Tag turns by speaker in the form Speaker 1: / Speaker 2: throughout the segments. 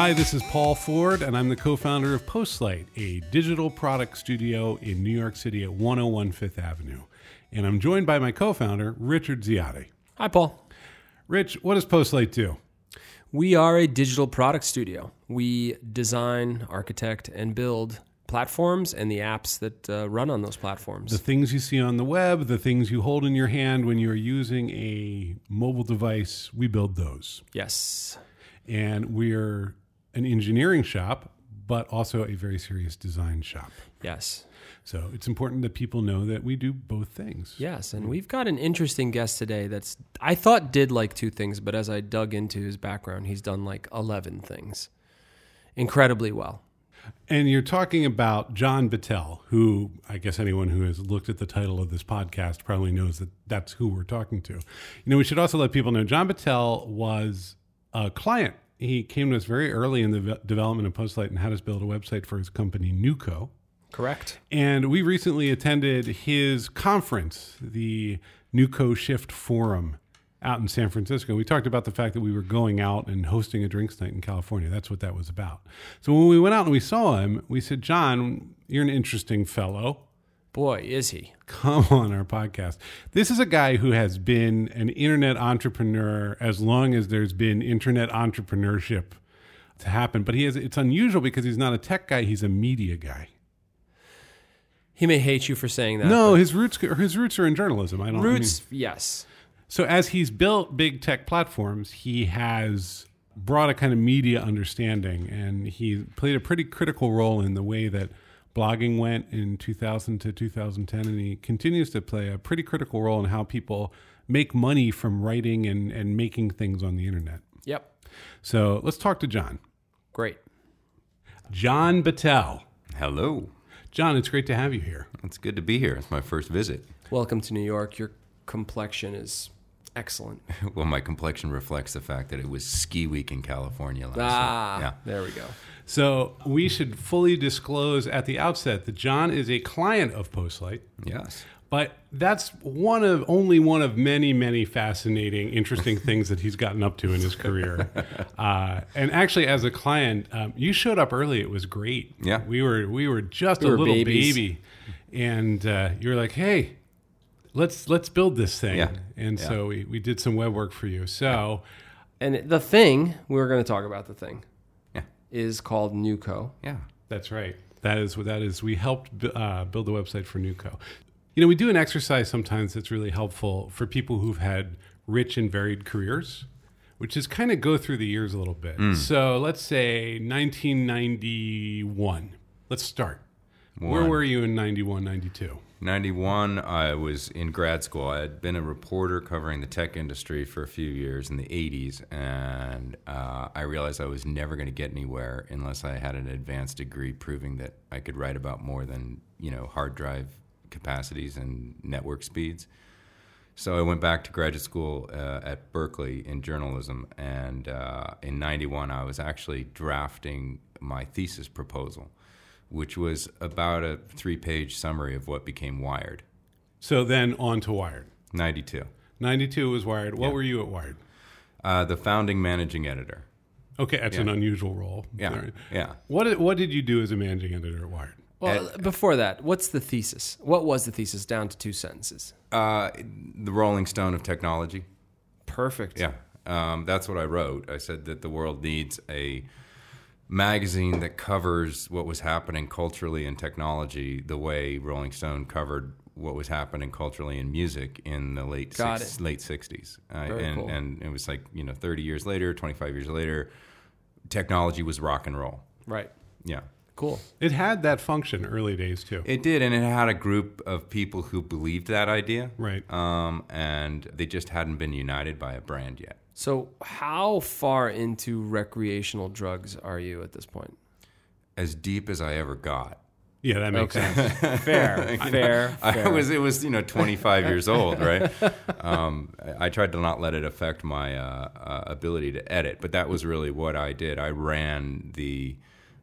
Speaker 1: Hi, this is Paul Ford, and I'm the co founder of Postlight, a digital product studio in New York City at 101 Fifth Avenue. And I'm joined by my co founder, Richard Ziade.
Speaker 2: Hi, Paul.
Speaker 1: Rich, what does Postlight do?
Speaker 2: We are a digital product studio. We design, architect, and build platforms and the apps that uh, run on those platforms.
Speaker 1: The things you see on the web, the things you hold in your hand when you're using a mobile device, we build those.
Speaker 2: yes.
Speaker 1: And we're an engineering shop, but also a very serious design shop.
Speaker 2: Yes.
Speaker 1: So it's important that people know that we do both things.
Speaker 2: Yes. And mm. we've got an interesting guest today that's, I thought did like two things, but as I dug into his background, he's done like 11 things incredibly well.
Speaker 1: And you're talking about John Battelle, who I guess anyone who has looked at the title of this podcast probably knows that that's who we're talking to. You know, we should also let people know John Battelle was a client. He came to us very early in the ve- development of Postlight and had us build a website for his company, NewCo.
Speaker 2: Correct.
Speaker 1: And we recently attended his conference, the NewCo Shift Forum out in San Francisco. We talked about the fact that we were going out and hosting a drinks night in California. That's what that was about. So when we went out and we saw him, we said, John, you're an interesting fellow.
Speaker 2: Boy, is he.
Speaker 1: Come on our podcast. This is a guy who has been an internet entrepreneur as long as there's been internet entrepreneurship to happen. But he has it's unusual because he's not a tech guy, he's a media guy.
Speaker 2: He may hate you for saying that.
Speaker 1: No, his roots his roots are in journalism. I don't I mean-
Speaker 2: Roots, yes.
Speaker 1: So as he's built big tech platforms, he has brought a kind of media understanding, and he played a pretty critical role in the way that blogging went in 2000 to 2010, and he continues to play a pretty critical role in how people make money from writing and, and making things on the internet.
Speaker 2: Yep.
Speaker 1: So let's talk to John.
Speaker 2: Great.
Speaker 1: John Battelle.
Speaker 3: Hello.
Speaker 1: John, it's great to have you here.
Speaker 3: It's good to be here. It's my first visit.
Speaker 2: Welcome to New York. Your complexion is excellent.
Speaker 3: Well, my complexion reflects the fact that it was ski week in California last
Speaker 2: Ah,
Speaker 3: week. Yeah.
Speaker 2: there we go.
Speaker 1: So we should fully disclose at the outset that John is a client of Postlight.
Speaker 3: Yes.
Speaker 1: But that's one of only one of many, many fascinating, interesting things that he's gotten up to in his career. Uh, and actually, as a client, um, you showed up early. It was great.
Speaker 3: Yeah.
Speaker 1: we were we were just
Speaker 2: We
Speaker 1: a
Speaker 2: were
Speaker 1: little
Speaker 2: babies.
Speaker 1: baby, and uh, you were like, "Hey, let's let's build this thing."
Speaker 3: Yeah.
Speaker 1: And so we, we did some web work for you. So
Speaker 2: And the thing, we were going to talk about the thing,
Speaker 3: Yeah.
Speaker 2: is called NewCo.
Speaker 3: Yeah.
Speaker 1: That's right. That is what that is. We helped uh, build the website for NewCo. You know, we do an exercise sometimes that's really helpful for people who've had rich and varied careers, which is kind of go through the years a little bit. So let's say 1991. Let's start. Where were you in 91, 92?
Speaker 3: 91, I was in grad school. I had been a reporter covering the tech industry for a few years in the 80s, and uh, I realized I was never going to get anywhere unless I had an advanced degree proving that I could write about more than, you know, hard drive capacities and network speeds. So I went back to graduate school uh, at Berkeley in journalism, and uh, in '91 I was actually drafting my thesis proposal, which was about a three-page summary of what became Wired.
Speaker 1: So then on to Wired.
Speaker 3: '92,
Speaker 1: 92 was Wired. What
Speaker 3: Yeah.
Speaker 1: were you at Wired?
Speaker 3: uh, the founding managing editor.
Speaker 1: Okay, that's an unusual role.
Speaker 3: Yeah,
Speaker 1: All right.
Speaker 3: yeah.
Speaker 1: What did, what did you do as a managing editor at Wired?
Speaker 2: Well, before that, what's the thesis? What was the thesis down to two sentences?
Speaker 3: Uh, the Rolling Stone of technology.
Speaker 2: Perfect.
Speaker 3: Yeah, um, that's what I wrote. I said that the world needs a magazine that covers what was happening culturally in technology the way Rolling Stone covered what was happening culturally in music in the late six, late 60s. Uh,
Speaker 2: Very
Speaker 3: and,
Speaker 2: cool.
Speaker 3: and it was like, you know, 30 years later, 25 years later, technology was rock and roll.
Speaker 2: Right.
Speaker 3: Yeah.
Speaker 2: Cool.
Speaker 1: It had that function early days too.
Speaker 3: It did, and it had a group of people who believed that idea.
Speaker 1: Right.
Speaker 3: Um, and they just hadn't been united by a brand yet.
Speaker 2: So, how far into recreational drugs are you at this point?
Speaker 3: As deep as I ever got.
Speaker 1: Yeah, that makes
Speaker 2: Okay.
Speaker 1: sense.
Speaker 2: Fair, fair,
Speaker 3: I
Speaker 2: fair.
Speaker 3: was it was you know 25 years old, right? Um, I I tried to not let it affect my uh, uh, ability to edit, but that was really what I did. I ran the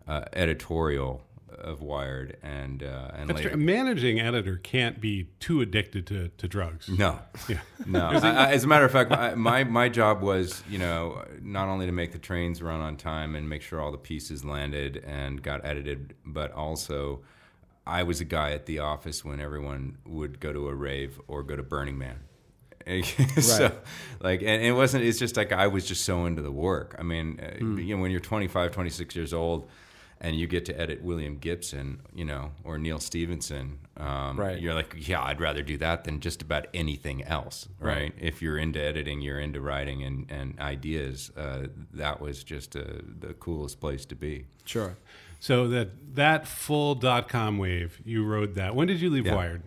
Speaker 3: uh, editorial of Wired, and uh, and
Speaker 1: That's
Speaker 3: later.
Speaker 1: true. Managing editor can't be too addicted to, to drugs.
Speaker 3: No,
Speaker 1: Yeah.
Speaker 3: no. I, I, as a matter of fact, I, my my job was, you know, not only to make the trains run on time and make sure all the pieces landed and got edited, but also I was a guy at the office when everyone would go to a rave or go to Burning Man. so,
Speaker 2: Right.
Speaker 3: like, and it wasn't. It's just like I was just so into the work. I mean,
Speaker 2: Hmm.
Speaker 3: you know, when you're 25, 26 years old, and you get to edit William Gibson, you know, or Neal Stephenson, um,
Speaker 2: Right.
Speaker 3: you're like, yeah, I'd rather do that than just about anything else, right?
Speaker 2: Right.
Speaker 3: If you're into editing, you're into writing and, and ideas. Uh, that was just uh, the coolest place to be.
Speaker 2: Sure.
Speaker 1: So that that full dot com wave, you rode that. When did you leave
Speaker 3: Yeah.
Speaker 1: Wired?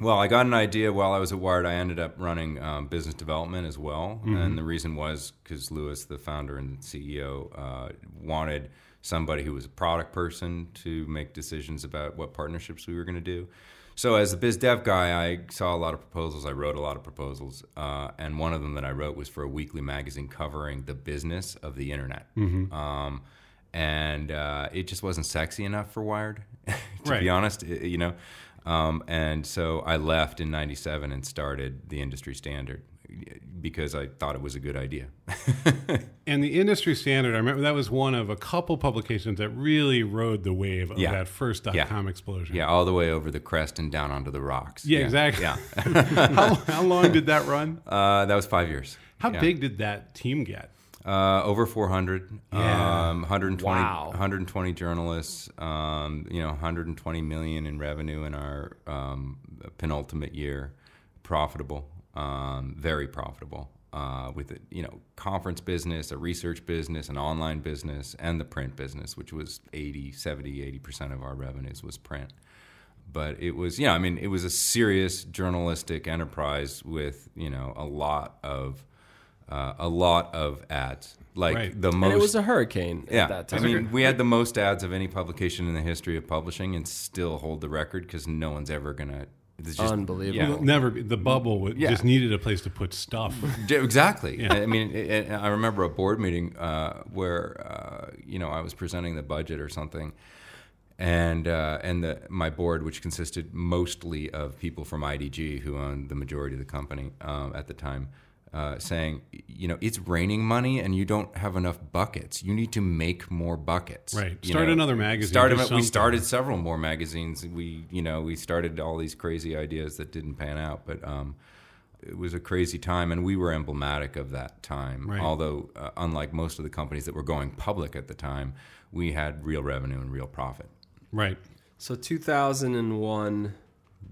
Speaker 3: Well, I got an idea while I was at Wired. I ended up running um, business development as well, and the reason was because Louis, the founder and CEO, uh, wanted somebody who was a product person to make decisions about what partnerships we were going to do. So, as a biz dev guy, I saw a lot of proposals. I wrote a lot of proposals, uh, and one of them that I wrote was for a weekly magazine covering the business of the internet. Um, and uh, it just wasn't sexy enough for Wired, to
Speaker 1: Right.
Speaker 3: be honest. You know, um, and so I left in '97 and started the industry standard because I thought it was a good idea.
Speaker 1: And the industry standard, I remember that was one of a couple publications that really rode the wave of
Speaker 3: Yeah.
Speaker 1: that first dot
Speaker 3: Yeah.
Speaker 1: com explosion.
Speaker 3: yeah, all the way over the crest and down onto the rocks.
Speaker 1: Yeah, exactly.
Speaker 3: Yeah,
Speaker 1: how, how long did that run?
Speaker 3: uh, that was five years.
Speaker 1: How
Speaker 3: Yeah.
Speaker 1: big did that team get?
Speaker 3: Uh, over 400,
Speaker 1: Yeah.
Speaker 3: um, 120,
Speaker 2: Wow.
Speaker 3: 120 journalists, um, you know, 120 million in revenue in our um, penultimate year, profitable, um, very profitable. Uh, with it, you know, conference business, a research business, an online business, and the print business, which was 80, 70, 80% of our revenues was print. But it was, yeah, I mean, it was a serious journalistic enterprise with, you know, a lot of, uh, a lot of ads. Like
Speaker 1: Right.
Speaker 3: the most
Speaker 2: and it was a hurricane
Speaker 3: yeah,
Speaker 2: at that time.
Speaker 3: I mean, we had the most ads of any publication in the history of publishing, and still hold the record because no one's ever gonna. It's just,
Speaker 2: Unbelievable.
Speaker 3: yeah.
Speaker 1: Well, Never the bubble would,
Speaker 3: Yeah.
Speaker 1: just needed a place to put stuff.
Speaker 3: Exactly.
Speaker 1: Yeah.
Speaker 3: I mean, it, it, I remember a board meeting uh, where uh, you know I was presenting the budget or something, and uh, and the, my board, which consisted mostly of people from IDG who owned the majority of the company um, at the time, uh, saying, you know, it's raining money and you don't have enough buckets. You need to make more buckets.
Speaker 1: Right.
Speaker 3: You
Speaker 1: Start another magazine,
Speaker 3: Started,
Speaker 1: do
Speaker 3: we
Speaker 1: something.
Speaker 3: started several more magazines. We you know we started all these crazy ideas that didn't pan out, but. Um, it was a crazy time, and we were emblematic of that time.
Speaker 1: Right.
Speaker 3: Although, uh, unlike most of the companies that were going public at the time, we had real revenue and real profit.
Speaker 1: right.
Speaker 2: so 2001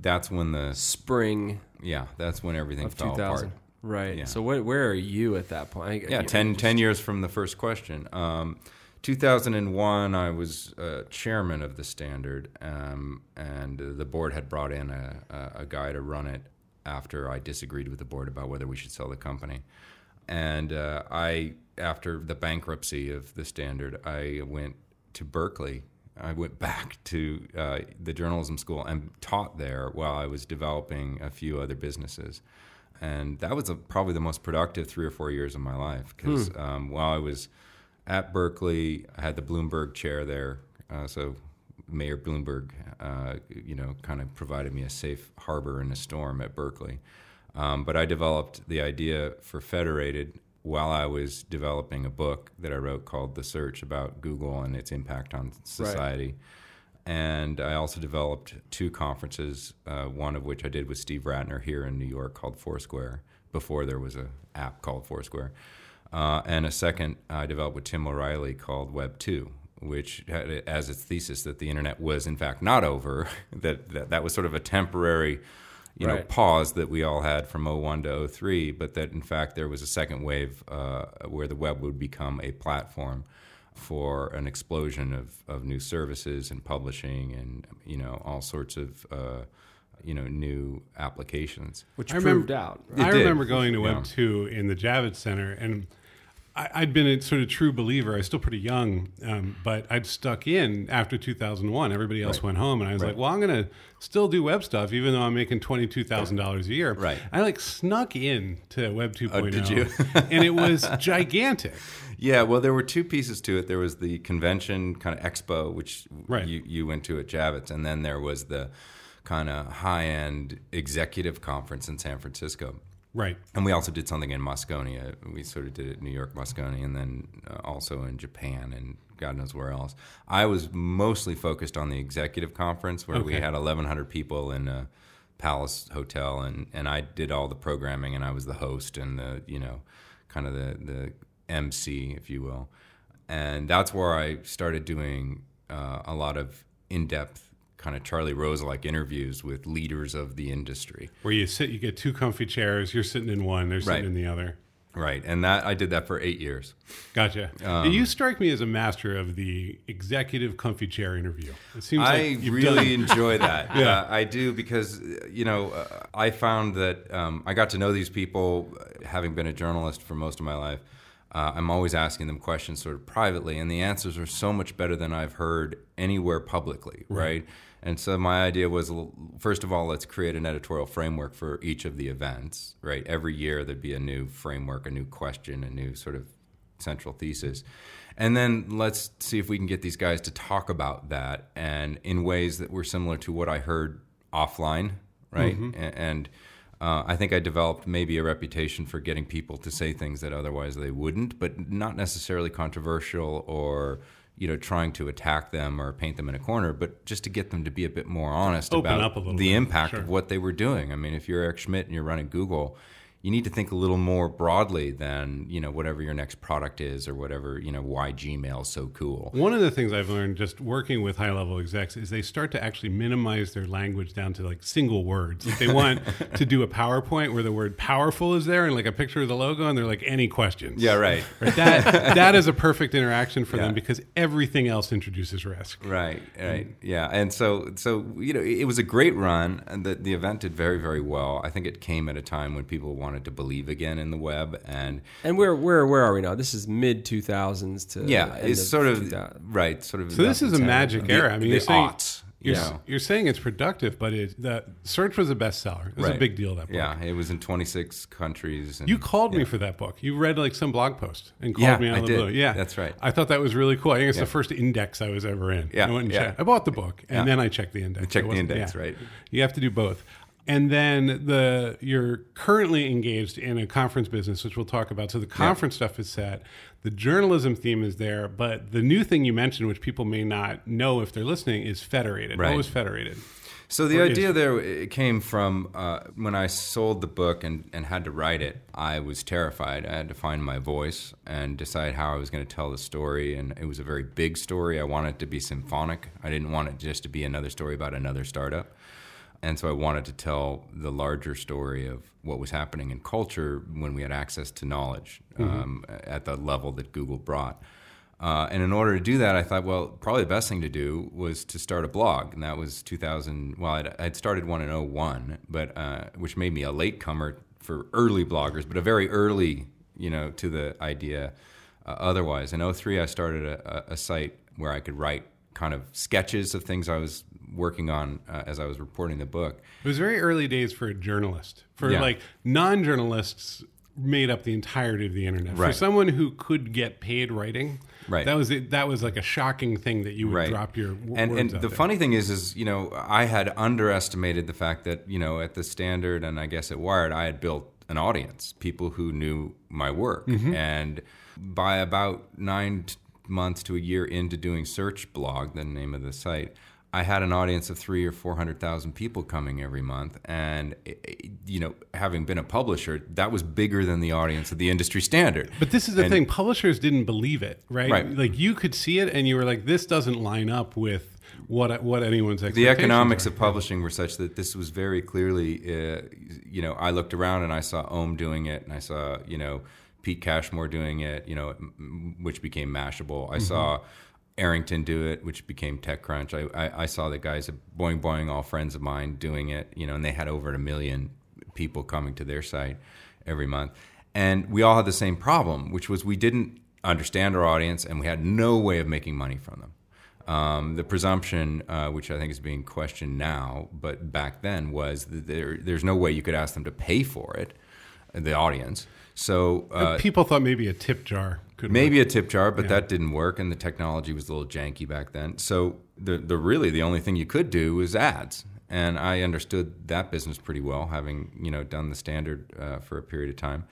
Speaker 3: That's when the
Speaker 2: spring
Speaker 3: yeah, that's when everything
Speaker 2: of
Speaker 3: fell
Speaker 2: 2000.
Speaker 3: apart.
Speaker 2: Right.
Speaker 3: Yeah.
Speaker 2: So where, where are you at that point? I-
Speaker 3: Yeah,
Speaker 2: you-
Speaker 3: 10, 10 years from the first question. Um, 2001, I was uh, chairman of the Standard, um, and the board had brought in a, a, a guy to run it after I disagreed with the board about whether we should sell the company. And uh, I, after the bankruptcy of the Standard, I went to Berkeley. I went back to uh, the journalism school and taught there while I was developing a few other businesses and that was a, probably the most productive three or four years of my life because um, while I was at Berkeley, I had the Bloomberg chair there, uh, so Mayor Bloomberg, uh, you know, kind of provided me a safe harbor in a storm at Berkeley. Um, but I developed the idea for Federated while I was developing a book that I wrote called The Search about Google and its impact on society and I also developed two conferences. Uh, one of which I did with Steve Ratner here in New York, called Foursquare. Before there was a app called Foursquare, uh, and a second I developed with Tim O'Reilly called Web Two, which had it as its thesis that the internet was in fact not over. that, that that was sort of a temporary. You know, pause that we all had from 01 to 03, but that in fact there was a second wave uh, where the web would become a platform for an explosion of, of new services and publishing and you know all sorts of uh, you know new applications.
Speaker 2: which
Speaker 1: I remember-
Speaker 2: out.
Speaker 3: It
Speaker 1: I
Speaker 3: did.
Speaker 1: remember going to Web
Speaker 3: Yeah.
Speaker 1: 2 in the Javits Center, and I, I'd been a sort of true believer. I was still pretty young, um, but I'd stuck in after 2001. Everybody else
Speaker 3: Right.
Speaker 1: went home, and I was
Speaker 3: Right.
Speaker 1: like, well, I'm going to still do web stuff, even though I'm making $22,000 a year.
Speaker 3: Right.
Speaker 1: I like snuck in to Web 2.0.
Speaker 3: did you?
Speaker 1: and it was gigantic.
Speaker 3: Yeah, well, there were two pieces to it. There was the convention kind of expo, which
Speaker 1: Right.
Speaker 3: you, you went to at Javits, and then there was the kind of high end executive conference in San Francisco.
Speaker 1: Right.
Speaker 3: And we also did something in Moscone. We sort of did it in New York, Moscone, and then uh, also in Japan and God knows where else. I was mostly focused on the executive conference where we had 1,100 people in a Palace Hotel, and, and I did all the programming, and I was the host and the you know kind of the the MC, if you will. And that's where I started doing uh, a lot of in depth kind of Charlie Rose like interviews with leaders of the industry.
Speaker 1: Where you sit, you get two comfy chairs, you're sitting in one, they're sitting
Speaker 3: Right.
Speaker 1: in the other.
Speaker 3: Right, and that I did that for eight years.
Speaker 1: Gotcha.
Speaker 3: Um,
Speaker 1: you strike me as a master of the executive comfy chair interview. It seems
Speaker 3: I
Speaker 1: like
Speaker 3: really
Speaker 1: done-
Speaker 3: enjoy that.
Speaker 1: Yeah.
Speaker 3: Uh, I do because you know uh, I found that um, I got to know these people, having been a journalist for most of my life. Uh, I'm always asking them questions sort of privately, and the answers are so much better than I've heard anywhere publicly, right? And so my idea was, first of all, let's create an editorial framework for each of the events, right? Every year there'd be a new framework, a new question, a new sort of central thesis. And then let's see if we can get these guys to talk about that and in ways that were similar to what I heard offline, right? A- And uh, I think I developed maybe a reputation for getting people to say things that otherwise they wouldn't, but not necessarily controversial or you know trying to attack them or paint them in a corner, but just to get them to be a bit more honest
Speaker 1: Open
Speaker 3: about
Speaker 1: up a little
Speaker 3: the
Speaker 1: bit,
Speaker 3: impact
Speaker 1: sure.
Speaker 3: of what they were doing. I mean, if you're Eric Schmidt and you're running Google, you need to think a little more broadly than you know whatever your next product is or whatever you know why Gmail is so cool.
Speaker 1: One of the things I've learned just working with high level execs is they start to actually minimize their language down to like single words. Like they want to do a PowerPoint where the word powerful is there and like a picture of the logo and they're like, any questions?
Speaker 3: Yeah, right.
Speaker 1: Right? That, that is a perfect interaction for
Speaker 3: Yeah.
Speaker 1: them because everything else introduces risk.
Speaker 3: Right, mm. right, yeah, and so so you know it was a great run, and the the event did very very well. I think it came at a time when people wanted to believe again in the web, and
Speaker 2: And where where where are we now? This is mid two thousands to
Speaker 3: yeah, it's sort of
Speaker 2: 2000.
Speaker 3: right, sort of.
Speaker 1: So this is a magic
Speaker 3: the,
Speaker 1: era. I mean,
Speaker 3: the
Speaker 1: you're saying,
Speaker 3: aughts,
Speaker 1: you're,
Speaker 3: you
Speaker 1: s-
Speaker 3: know.
Speaker 1: you're saying it's productive, but it, the search was a bestseller. It was a big deal, that book.
Speaker 3: Yeah, it was in 26 countries. And,
Speaker 1: You called me for that book. You read like some blog post and called
Speaker 3: Yeah,
Speaker 1: me out
Speaker 3: I
Speaker 1: of the
Speaker 3: did.
Speaker 1: blue. Yeah,
Speaker 3: That's right.
Speaker 1: I thought that was really cool. I think it's
Speaker 3: Yeah.
Speaker 1: the first index I was ever in.
Speaker 3: Yeah,
Speaker 1: I went and
Speaker 3: yeah.
Speaker 1: checked. I bought the book and
Speaker 3: Yeah.
Speaker 1: then I checked the index.
Speaker 3: checked
Speaker 1: I
Speaker 3: the
Speaker 1: wasn't-
Speaker 3: index, right.
Speaker 1: You have to do both. And then the you're currently engaged in a conference business, which we'll talk about. So the conference stuff is set. The journalism theme is there, but the new thing you mentioned, which people may not know if they're listening, is federated. What
Speaker 3: Right.
Speaker 1: was federated?
Speaker 3: So the
Speaker 1: Or is-
Speaker 3: idea there it came from uh, when I sold the book and, and had to write it. I was terrified. I had to find my voice and decide how I was going to tell the story. And it was a very big story. I wanted it to be symphonic. I didn't want it just to be another story about another startup. And so I wanted to tell the larger story of what was happening in culture when we had access to knowledge um, at the level that Google brought. Uh, and in order to do that, I thought, well, probably the best thing to do was to start a blog, and that was 2000. Well, I'd, I'd started one in 01, but uh, which made me a latecomer for early bloggers, but a very early, you know, to the idea. Uh, otherwise, in 03, I started a, a site where I could write kind of sketches of things I was working on uh, as I was reporting the book.
Speaker 1: It was very early days for a journalist. For
Speaker 3: Yeah.
Speaker 1: like non-journalists made up the entirety of the internet. For someone who could get paid writing,
Speaker 3: Right.
Speaker 1: that was it, that was like a shocking thing that you would
Speaker 3: right.
Speaker 1: drop your w-
Speaker 3: and and the
Speaker 1: there.
Speaker 3: funny thing is is you know I had underestimated the fact that you know at the Standard and I guess at Wired I had built an audience, people who knew my work,
Speaker 1: Mm-hmm.
Speaker 3: and by about nine t- months to a year into doing Search Blog, the name of the site. I had an audience of three or four hundred thousand people coming every month, and eh, eh, you know, having been a publisher, that was bigger than the audience of the industry standard.
Speaker 1: But this is the
Speaker 3: And-
Speaker 1: thing: publishers didn't believe it, right?
Speaker 3: Right.
Speaker 1: Like you could see it, and you were like, "This doesn't line up with what what anyone's
Speaker 3: expecting.
Speaker 1: the
Speaker 3: economics
Speaker 1: are.
Speaker 3: of publishing were such that this was very clearly, uh, you know, I looked around and I saw Om doing it, and I saw, you know, Pete Cashmore doing it, you know, which became Mashable. I saw Arrington do it, which became TechCrunch. I, I, I saw the guys at Boing Boing, all friends of mine, doing it, you know, and they had over a million people coming to their site every month. And we all had the same problem, which was we didn't understand our audience and we had no way of making money from them. Um, the presumption, uh, which I think is being questioned now, but back then was that there, there's no way you could ask them to pay for it, the audience. So uh,
Speaker 1: People thought maybe a tip jar could
Speaker 3: maybe
Speaker 1: work.
Speaker 3: a tip jar, but that didn't work, and the technology was a little janky back then. So the the really the only thing you could do was ads, and I understood that business pretty well, having you know done the standard uh, for a period of time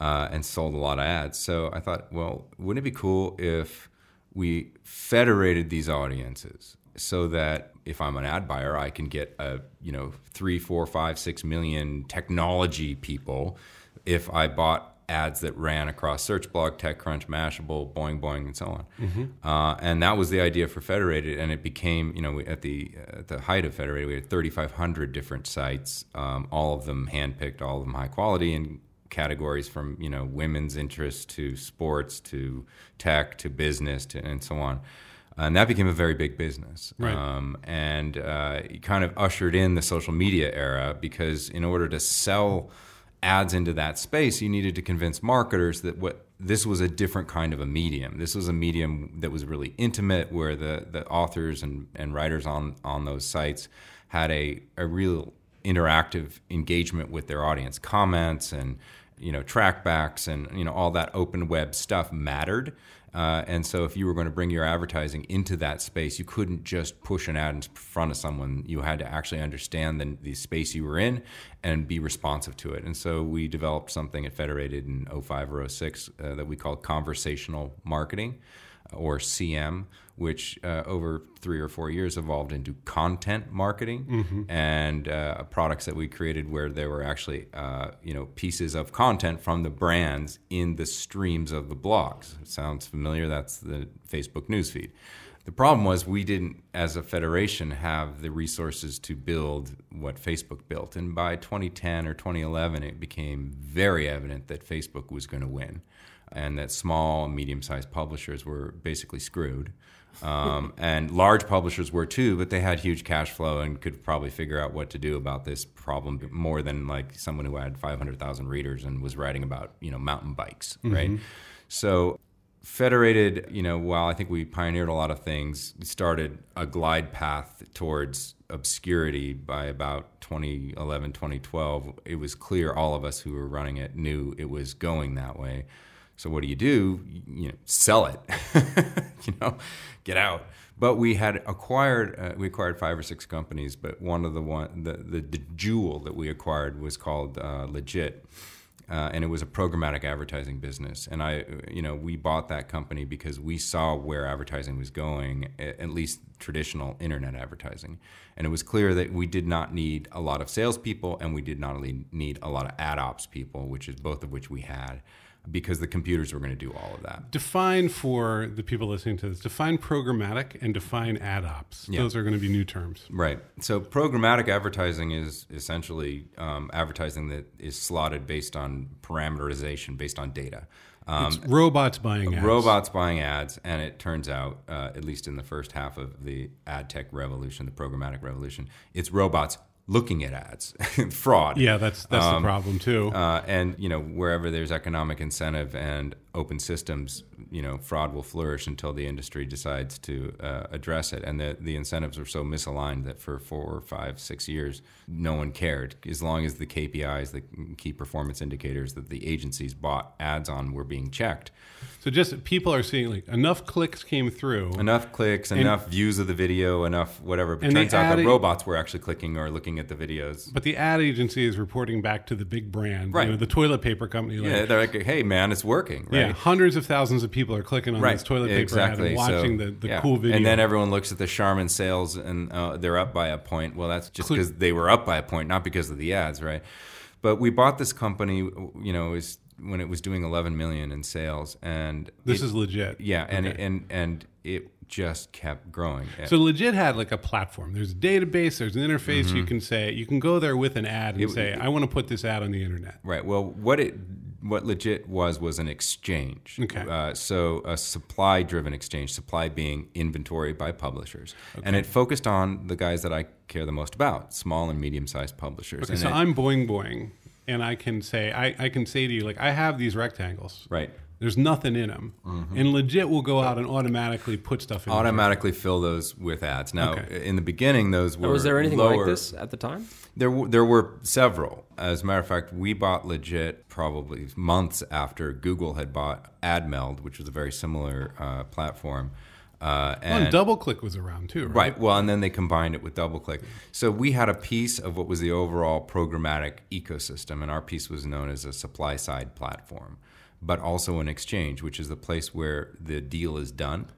Speaker 3: uh, and sold a lot of ads. So I thought, well, wouldn't it be cool if we federated these audiences so that if I'm an ad buyer, I can get a you know three, four, five, six million technology people. If I bought ads that ran across Searchblog, TechCrunch, Mashable, Boing Boing, and so on, uh, and that was the idea for Federated, and it became you know we- at the at the height of Federated, we had 3,500 different sites, um, all of them handpicked, all of them high quality, and categories from you know women's interests to sports to tech to business to and so on. And that became a very big business,
Speaker 1: Right.
Speaker 3: um, and uh, it kind of ushered in the social media era because in order to sell ads into that space, you needed to convince marketers that what this was a different kind of a medium. This was a medium that was really intimate, where the, the authors and, and writers on, on those sites had a, a real interactive engagement with their audience. Comments and you know trackbacks and you know all that open web stuff mattered. Uh, and so, if you were going to bring your advertising into that space, you couldn't just push an ad in front of someone. You had to actually understand the, the space you were in and be responsive to it. And so, we developed something at Federated in 05 or 06 uh, that we called conversational marketing or CM, which uh, over three or four years evolved into content marketing and uh, products that we created where there were actually uh, you know pieces of content from the brands in the streams of the blogs. It sounds familiar? That's the Facebook newsfeed. The problem was we didn't, as a federation, have the resources to build what Facebook built. And by 2010 or 2011, it became very evident that Facebook was going to win and that small and medium sized publishers were basically screwed. Um, and large publishers were too, but they had huge cash flow and could probably figure out what to do about this problem more than like someone who had 500,000 readers and was writing about, you know, mountain bikes, right? So Federated, you know, while I think we pioneered a lot of things, started a glide path towards obscurity by about 2011, 2012. It was clear all of us who were running it knew it was going that way. So what do you do? You know, sell it. you know, get out. But we had acquired uh, we acquired five or six companies, but one of the one the the, the jewel that we acquired was called uh, Lijit. Uh, and it was a programmatic advertising business. And I, you know, we bought that company because we saw where advertising was going, at least traditional internet advertising. And it was clear that we did not need a lot of salespeople, and we did not need a lot of ad ops people, which is both of which we had, because the computers were going to do all of that.
Speaker 1: Define for the people listening to this, define programmatic and define ad ops.
Speaker 3: Yeah.
Speaker 1: Those are going to be new terms.
Speaker 3: Right. So programmatic advertising is essentially um, advertising that is slotted based on parameterization, based on data. Um,
Speaker 1: It's robots buying ads.
Speaker 3: robots buying ads, and it turns out, uh, at least in the first half of the ad tech revolution, the programmatic revolution, it's robots looking at ads, fraud.
Speaker 1: Yeah, that's that's
Speaker 3: Um,
Speaker 1: the problem too.
Speaker 3: Uh, and you know wherever there's economic incentive and open systems, you know fraud will flourish until the industry decides to uh, address it. And the the incentives were so misaligned that for four or five, six years, no one cared. As long as the KPIs, the key performance indicators that the agencies bought ads on, were being checked,
Speaker 1: so just people are seeing like enough clicks came through.
Speaker 3: enough clicks, and, enough views of the video, enough whatever. But turns out that robots were actually clicking or looking at the videos.
Speaker 1: But the ad agency is reporting back to the big brand,
Speaker 3: Right.
Speaker 1: you know, the toilet paper company. Like,
Speaker 3: Yeah, they're like, "Hey, man, it's working." Right?
Speaker 1: yeah, hundreds of thousands of people are clicking on this toilet paper ad and watching
Speaker 3: So,
Speaker 1: the, the
Speaker 3: yeah.
Speaker 1: cool video.
Speaker 3: And then everyone looks at the Charmin sales and uh, they're up by a point. Well, that's just because they were up by a point, not because of the ads, right? But we bought this company, you know, was when it was doing 11 million in sales, and
Speaker 1: this
Speaker 3: it-
Speaker 1: is Lijit.
Speaker 3: yeah, and
Speaker 1: Okay.
Speaker 3: and and it just kept growing.
Speaker 1: So Lijit had like a platform. There's a database. There's an interface. You can say you can go there with an ad and
Speaker 3: Mm-hmm. It-
Speaker 1: say,
Speaker 3: it-
Speaker 1: "I want to put this ad on the internet."
Speaker 3: Right. Well, what it what Lijit was was an exchange.
Speaker 1: Okay.
Speaker 3: Uh, so a supply driven exchange. Supply being inventory by publishers, okay. and it focused on the guys that I care the most about, small and medium sized publishers.
Speaker 1: Okay,
Speaker 3: and
Speaker 1: so
Speaker 3: it-
Speaker 1: I'm Boing Boing. And I can say I, I can say to you like I have these rectangles.
Speaker 3: Right.
Speaker 1: There's nothing in them, and Lijit will go out and automatically put stuff in.
Speaker 3: Automatically fill those with ads. Now,
Speaker 1: Okay.
Speaker 3: in the beginning, those were
Speaker 2: Or was there anything
Speaker 3: lower.
Speaker 2: like this at the time?
Speaker 3: There, w- there were several. As a matter of fact, we bought Lijit probably months after Google had bought AdMeld, which was a very similar uh, platform. Uh,
Speaker 1: Well, and
Speaker 3: and
Speaker 1: DoubleClick was around too, right?
Speaker 3: Right. Well, and then they combined it with DoubleClick. So we had a piece of what was the overall programmatic ecosystem, and our piece was known as a supply side platform, but also an exchange, which is the place where the deal is done.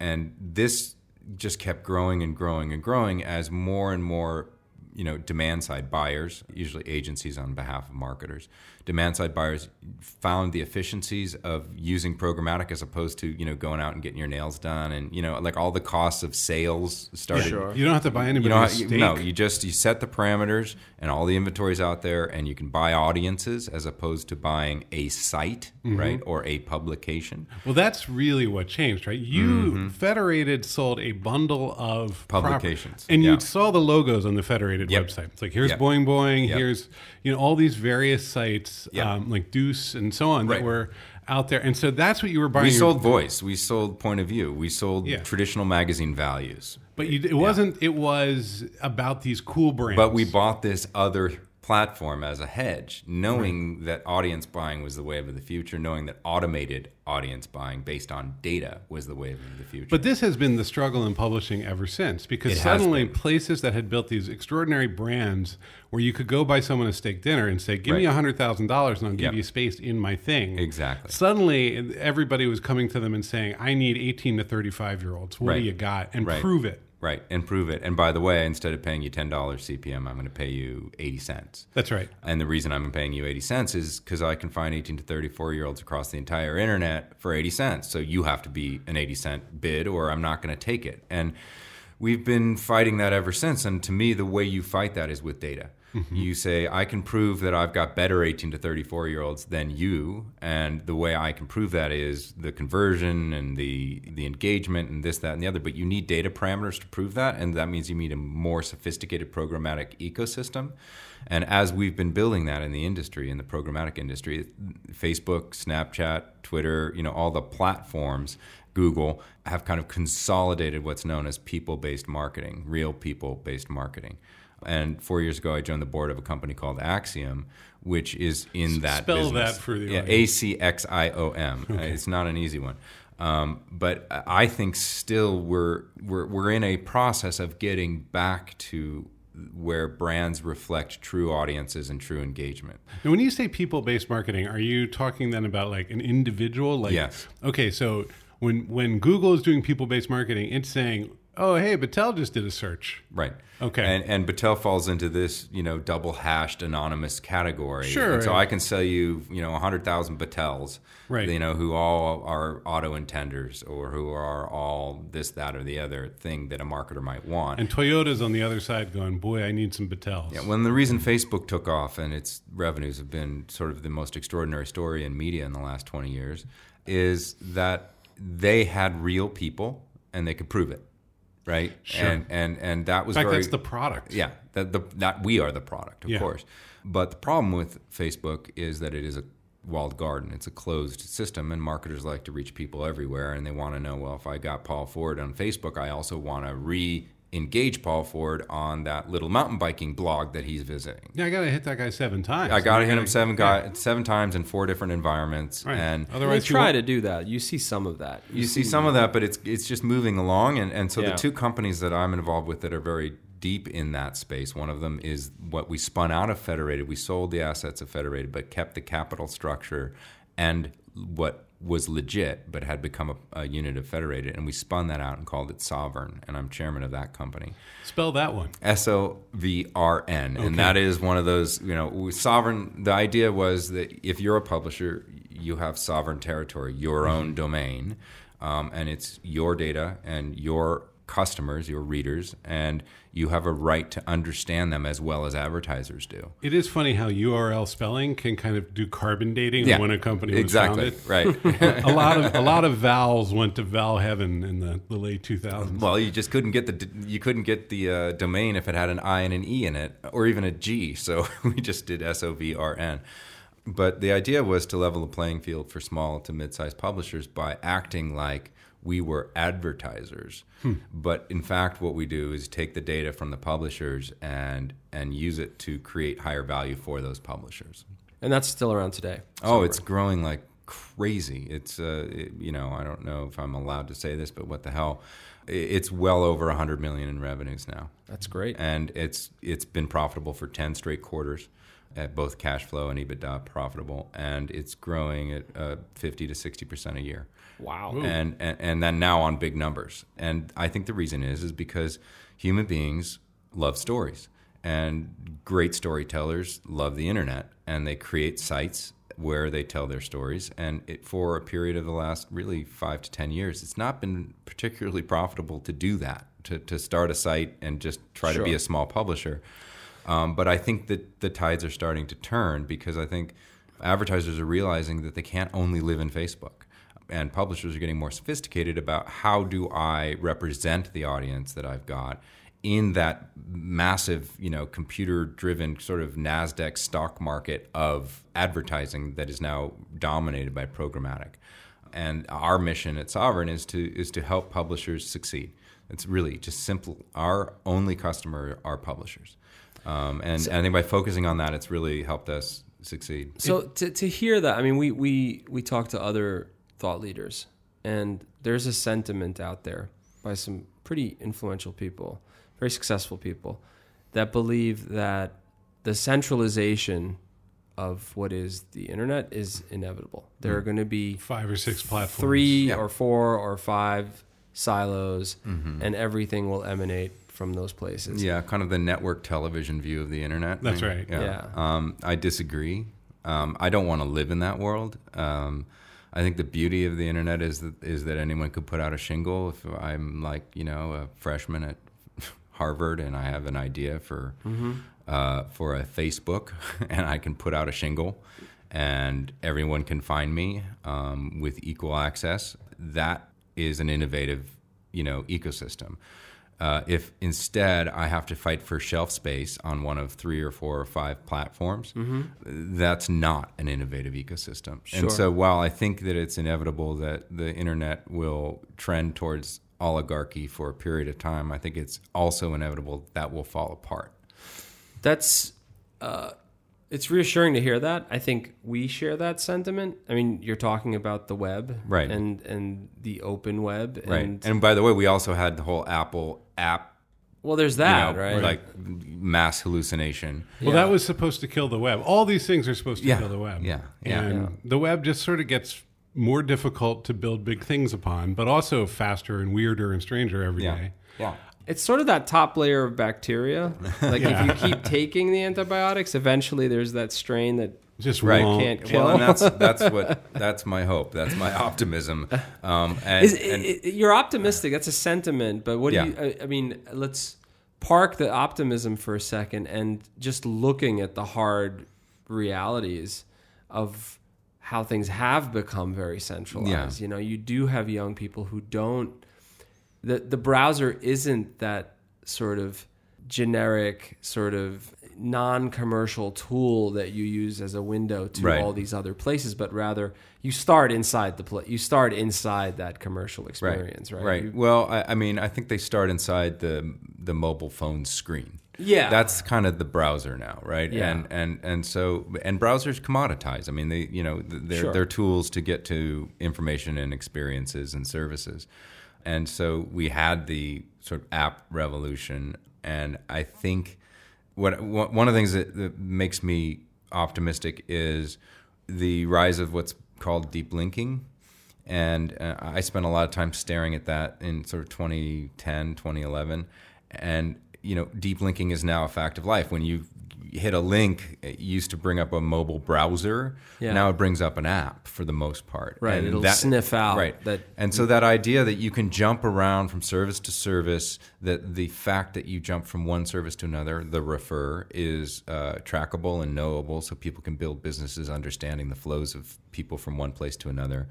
Speaker 3: And this just kept growing and growing and growing as more and more you know demand side buyers usually agencies on behalf of marketers demand side buyers found the efficiencies of using programmatic as opposed to you know going out and getting your nails done and you know like all the costs of sales started
Speaker 2: Sure.
Speaker 1: You don't have to buy
Speaker 3: you know, you,
Speaker 1: steak.
Speaker 3: no, you just you set the parameters and all the inventories out there, and you can buy audiences as opposed to buying a site,
Speaker 1: Mm-hmm.
Speaker 3: right, or a publication.
Speaker 1: Well, that's really what changed, right? You Federated sold a bundle of proper-
Speaker 3: Publications,
Speaker 1: and you saw the logos on the Federated
Speaker 3: Yep.
Speaker 1: website. It's like here's
Speaker 3: Yep.
Speaker 1: Boing Boing,
Speaker 3: Yep.
Speaker 1: here's you know all these various sites,
Speaker 3: Yep.
Speaker 1: um, like Dooce and so on, that were out there. And so that's what you were buying.
Speaker 3: We sold voice, we sold point of view, we sold
Speaker 1: Yeah.
Speaker 3: traditional magazine values,
Speaker 1: but you, it wasn't. It was about these cool brands.
Speaker 3: but we bought this other platform as a hedge, knowing that audience buying was the wave of the future, knowing that automated audience buying based on data was the wave of the future.
Speaker 1: But this has been the struggle in publishing ever since because
Speaker 3: It
Speaker 1: suddenly places that had built these extraordinary brands where you could go buy someone a steak dinner and say, Give me
Speaker 3: Right.
Speaker 1: $100,000 and I'll give
Speaker 3: Yep.
Speaker 1: you space in my thing.
Speaker 3: Exactly.
Speaker 1: Suddenly, everybody was coming to them and saying, I need 18 to 35 year olds. What
Speaker 3: Right.
Speaker 1: do you got? And
Speaker 3: Right.
Speaker 1: prove it.
Speaker 3: Right, and prove it. And by the way, instead of paying you ten dollars CPM, I'm going to pay you eighty cents.
Speaker 1: That's right.
Speaker 3: And the reason I'm paying you 80 cents is because I can find 18 to 34 year olds across the entire internet for 80 cents. So you have to be an 80 cent bid or I'm not going to take it. And we've been fighting that ever since. And to me, the way you fight that is with data. Mm-hmm. You say, I can prove that I've got better 18 to 34 year olds than you. And the way I can prove that is the conversion and the, the engagement and this, that, and the other. But you need data parameters to prove that. And that means you need a more sophisticated programmatic ecosystem. And as we've been building that in the industry, in the programmatic industry, Facebook, Snapchat, Twitter, you know, all the platforms, Google, have kind of consolidated what's known as people based marketing, real people based marketing. And four years ago, I joined the board of a company called Acxiom, which is in that
Speaker 1: spell
Speaker 3: business.
Speaker 1: that for the
Speaker 3: yeah, A. C X I O M. Uh, It's not an easy one. Um, but I think still we're, we're, we're in a process of getting back to where brands reflect true audiences and true engagement.
Speaker 1: Now, when you say people based marketing, are you talking then about like an individual? Like,
Speaker 3: Yes.
Speaker 1: Okay, so when when Google is doing people based marketing, it's saying, "Oh, hey, Battelle just did a search."
Speaker 3: Right.
Speaker 1: Okay.
Speaker 3: And and Battelle falls into this, you know, double hashed anonymous category.
Speaker 1: Sure.
Speaker 3: And so I can sell you, you know, hundred thousand Battelles,
Speaker 1: Right.
Speaker 3: You know, who all are auto intenders or who are all this, that, or the other thing that a marketer might want.
Speaker 1: And Toyota's on the other side going, "Boy, I need some Battelles."
Speaker 3: Yeah, well, and the reason Facebook took off and its revenues have been sort of the most extraordinary story in media in the last 20 years is that they had real people and they could prove it, right?
Speaker 1: Sure.
Speaker 3: And and and that was
Speaker 1: In fact,
Speaker 3: very
Speaker 1: that's the product.
Speaker 3: yeah, that the that we are the product, of
Speaker 1: Yeah.
Speaker 3: course. But the problem with Facebook is that it is a walled garden. It's a closed system, and marketers like to reach people everywhere, and they want to know. Well, if I got Paul Ford on Facebook, I also want to re-engage Paul Ford on that little mountain biking blog that he's visiting.
Speaker 1: Yeah, I gotta hit that guy seven times.
Speaker 3: I got to hit him
Speaker 1: gotta-
Speaker 3: seven
Speaker 1: yeah.
Speaker 3: guy, seven times in four different environments,
Speaker 1: Right.
Speaker 3: and
Speaker 2: They
Speaker 1: Otherwise, you
Speaker 2: try
Speaker 1: won't-
Speaker 2: to do that. You see some of that.
Speaker 3: you see some of that, but it's it's just moving along. And, and so
Speaker 2: Yeah.
Speaker 3: the two companies that I'm involved with that are very deep in that space, one of them is what we spun out of Federated. We sold the assets of Federated, but kept the capital structure and what was Lijit, but had become a, a unit of Federated. And we spun that out and called it Sovrn. And I'm chairman of that company.
Speaker 1: Spell that one.
Speaker 3: S O V R N,
Speaker 1: Okay.
Speaker 3: and that is one of those. You know, sovereign. The idea was that if you're a publisher, you have sovereign territory, your own domain, um, and it's your data and your customers, your readers, and you have a right to understand them as well as advertisers do.
Speaker 1: It is funny how URL spelling can kind of do carbon dating
Speaker 3: Yeah,
Speaker 1: when a company was
Speaker 3: exactly
Speaker 1: founded.
Speaker 3: right.
Speaker 1: a lot of a lot of vowels went to Val Heaven in the, the late 2000s.
Speaker 3: Well, you just couldn't get the you couldn't get the uh, domain if it had an I and an E in it, or even a G. So we just did S O V R N. But the idea was to level the playing field for small to mid-sized publishers by acting like we were advertisers. But in fact, what we do is take the data from the publishers and and use it to create higher value for those publishers.
Speaker 2: And that's still around today.
Speaker 3: Oh, it's growing like crazy. It's uh, it- you know, I don't know if I'm allowed to say this, but what the hell? It's well over 100 million in revenues now,
Speaker 2: That's great.
Speaker 3: and it's it's been profitable for 10 straight quarters, at both cash flow and EBITDA profitable, and it's growing at uh, 50 to 60 percent a year
Speaker 2: Wow.
Speaker 3: and, and and then now on big numbers. And I think the reason is is because human beings love stories, and great storytellers love the internet, and they create sites where they tell their stories. And it, for a period of the last really five to ten years, it's not been particularly profitable to do that. To, to start a site and just try to be a small publisher. Um, but I think that the tides are starting to turn because I think advertisers are realizing that they can't only live in Facebook. And publishers are getting more sophisticated about how do I represent the audience that I've got in that massive, you know, computer-driven sort of Nasdaq stock market of advertising that is now dominated by programmatic. And our mission at Sovrn is to is to help publishers succeed. It's really just simple. Our only customer are publishers. Um, and, and I think by focusing on that, it's really helped us succeed.
Speaker 2: So to, to hear that, I mean, we, we, we talk to other thought leaders, and there's a sentiment out there by some pretty influential people, very successful people, that believe that the centralization of what is the internet is inevitable. There are going to be
Speaker 1: Five or six platforms.
Speaker 2: three
Speaker 3: Yeah.
Speaker 2: or four or five silos, and everything will emanate from those places.
Speaker 3: Yeah, kind of the network television view of the internet.
Speaker 1: That's
Speaker 3: thing.
Speaker 1: right.
Speaker 2: Yeah.
Speaker 3: Um, I disagree. Um, I don't want to live in that world. Um, I think the beauty of the internet is that is that anyone could put out a shingle. If I'm like you know a freshman at Harvard and I have an idea for uh, for a Facebook, and I can put out a shingle, and everyone can find me um, with equal access. That is an innovative, you know, ecosystem. Uh, if instead I have to fight for shelf space on one of three or four or five platforms, that's not an innovative ecosystem.
Speaker 2: Sure.
Speaker 3: And so, while I think that it's inevitable that the internet will trend towards oligarchy for a period of time, I think it's also inevitable that will fall apart.
Speaker 2: that's uh, it's reassuring to hear that. I think we share that sentiment. I mean, you're talking about the web,
Speaker 3: Right.
Speaker 2: and and the open web,
Speaker 3: Right.
Speaker 2: and
Speaker 3: And, by the way, we also had the whole Apple app,
Speaker 2: well, there's
Speaker 3: you
Speaker 2: that,
Speaker 3: know,
Speaker 2: right?
Speaker 3: like mass hallucination.
Speaker 1: Well,
Speaker 2: Yeah.
Speaker 1: that was supposed to kill the web. All these things are supposed to
Speaker 3: Yeah.
Speaker 1: kill the web.
Speaker 3: Yeah. Yeah.
Speaker 1: And
Speaker 2: Yeah.
Speaker 1: the web just sort of gets more difficult to build big things upon, but also faster and weirder and stranger every day.
Speaker 3: Yeah. Yeah.
Speaker 2: it's sort of that top layer of bacteria. Like
Speaker 1: Yeah.
Speaker 2: if you keep taking the antibiotics, eventually there's that strain that
Speaker 1: Just
Speaker 3: Right.
Speaker 1: won't.
Speaker 2: Can't kill.
Speaker 3: Well, and that's that's what that's my hope. That's my optimism. Um, and,
Speaker 2: is.
Speaker 3: and-
Speaker 2: i- i- you're optimistic. That's a sentiment, but what do you? I, I mean, let's park the optimism for a second and just looking at the hard realities of how things have become very centralized.
Speaker 3: Yeah.
Speaker 2: You know, you do have young people who don't. The the browser isn't that sort of generic sort of non-commercial tool that you use as a window to
Speaker 3: Right.
Speaker 2: all these other places but rather you start inside the pla you start inside that commercial experience right,
Speaker 3: Right.
Speaker 2: You-
Speaker 3: Well, I, I mean, I think they start inside the the mobile phone screen.
Speaker 2: Yeah.
Speaker 3: That's kind of the browser now, right?
Speaker 2: Yeah.
Speaker 3: And and and so and browsers commoditize. I mean, they you know they're
Speaker 2: Sure.
Speaker 3: they're tools to get to information and experiences and services. And so we had the sort of app revolution, and I think what one of the things that, that makes me optimistic is the rise of what's called deep linking. And uh, I spent a lot of time staring at that in sort of 2010, 2011, and you know, deep linking is now a fact of life. When you hit a link, it used to bring up a mobile browser.
Speaker 2: Yeah.
Speaker 3: Now it brings up an app for the most part.
Speaker 2: Right, it'll sniff out
Speaker 3: Right.
Speaker 2: that-
Speaker 3: and so that idea that you can jump around from service to service, that the fact that you jump from one service to another, the refer, is uh, trackable and knowable, so people can build businesses understanding the flows of people from one place to another.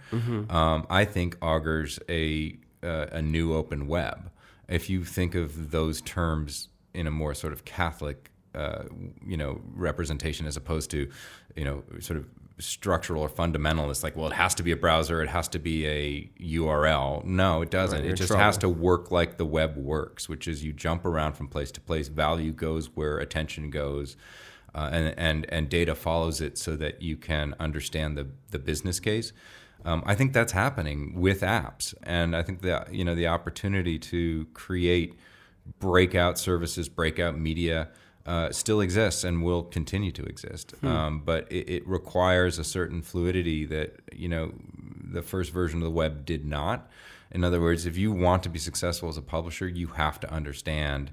Speaker 3: Um, I think augurs a uh, a new open web. If you think of those terms in a more sort of Catholic, uh, you know, representation as opposed to, you know, sort of structural or fundamentalist, like, well, it has to be a browser, it has to be a URL. No, it doesn't.
Speaker 2: Right,
Speaker 3: it just has to work like the web works, which is you jump around from place to place. Value goes where attention goes. Uh, and, and and data follows it so that you can understand the, the business case. Um, I think that's happening with apps, and I think that you know the opportunity to create breakout services, breakout media uh, still exists and will continue to exist. Um, but it, it requires a certain fluidity that you know the first version of the web did not. In other words, if you want to be successful as a publisher, you have to understand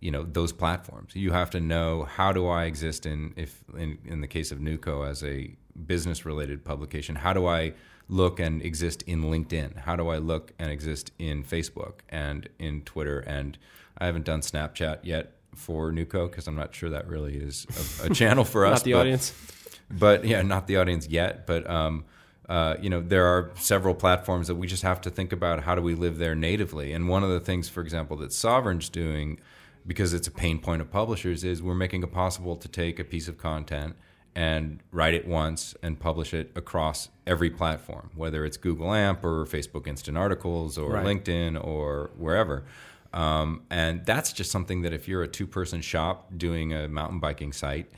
Speaker 3: you know those platforms. You have to know how do I exist in if in, in the case of NewCo as a business related publication, how do I look and exist in LinkedIn? How do I look and exist in Facebook and in Twitter? And I haven't done Snapchat yet for NewCo because I'm not sure that really is a, a channel for us.
Speaker 2: Not the
Speaker 3: but-
Speaker 2: audience.
Speaker 3: but yeah, not the audience yet. But um, uh, you know, there are several platforms that we just have to think about how do we live there natively. And one of the things, for example, that Sovrn's doing, because it's a pain point of publishers, is we're making it possible to take a piece of content and write it once and publish it across every platform, whether it's Google AMP or Facebook Instant Articles or
Speaker 2: Right.
Speaker 3: LinkedIn or wherever. Um, and that's just something that if you're a two person shop doing a mountain biking site,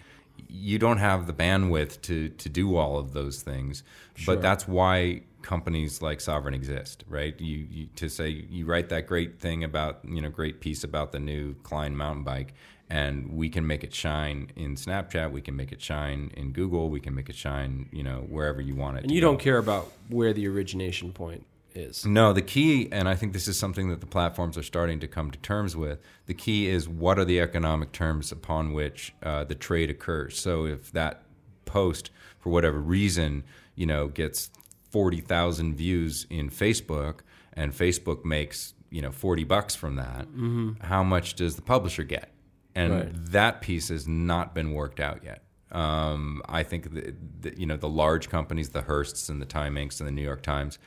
Speaker 3: you don't have the bandwidth to, to do all of those things. But that's why companies like Sovrn exist, right? You, you to say you write that great thing about you know great piece about the new Klein mountain bike, and we can make it shine in Snapchat, we can make it shine in Google, we can make it shine you know wherever you want it.
Speaker 2: And you
Speaker 3: go.
Speaker 2: don't care about where the origination point is.
Speaker 3: No, the key, and I think this is something that the platforms are starting to come to terms with. The key is what are the economic terms upon which uh, the trade occurs. So if that post, for whatever reason, you know, gets forty thousand views in Facebook, and Facebook makes you know forty bucks from that, how much does the publisher get? And
Speaker 2: Right.
Speaker 3: that piece has not been worked out yet. Um, I think that, that, you know the large companies, the Hearsts and the Time Incs and the New York Times,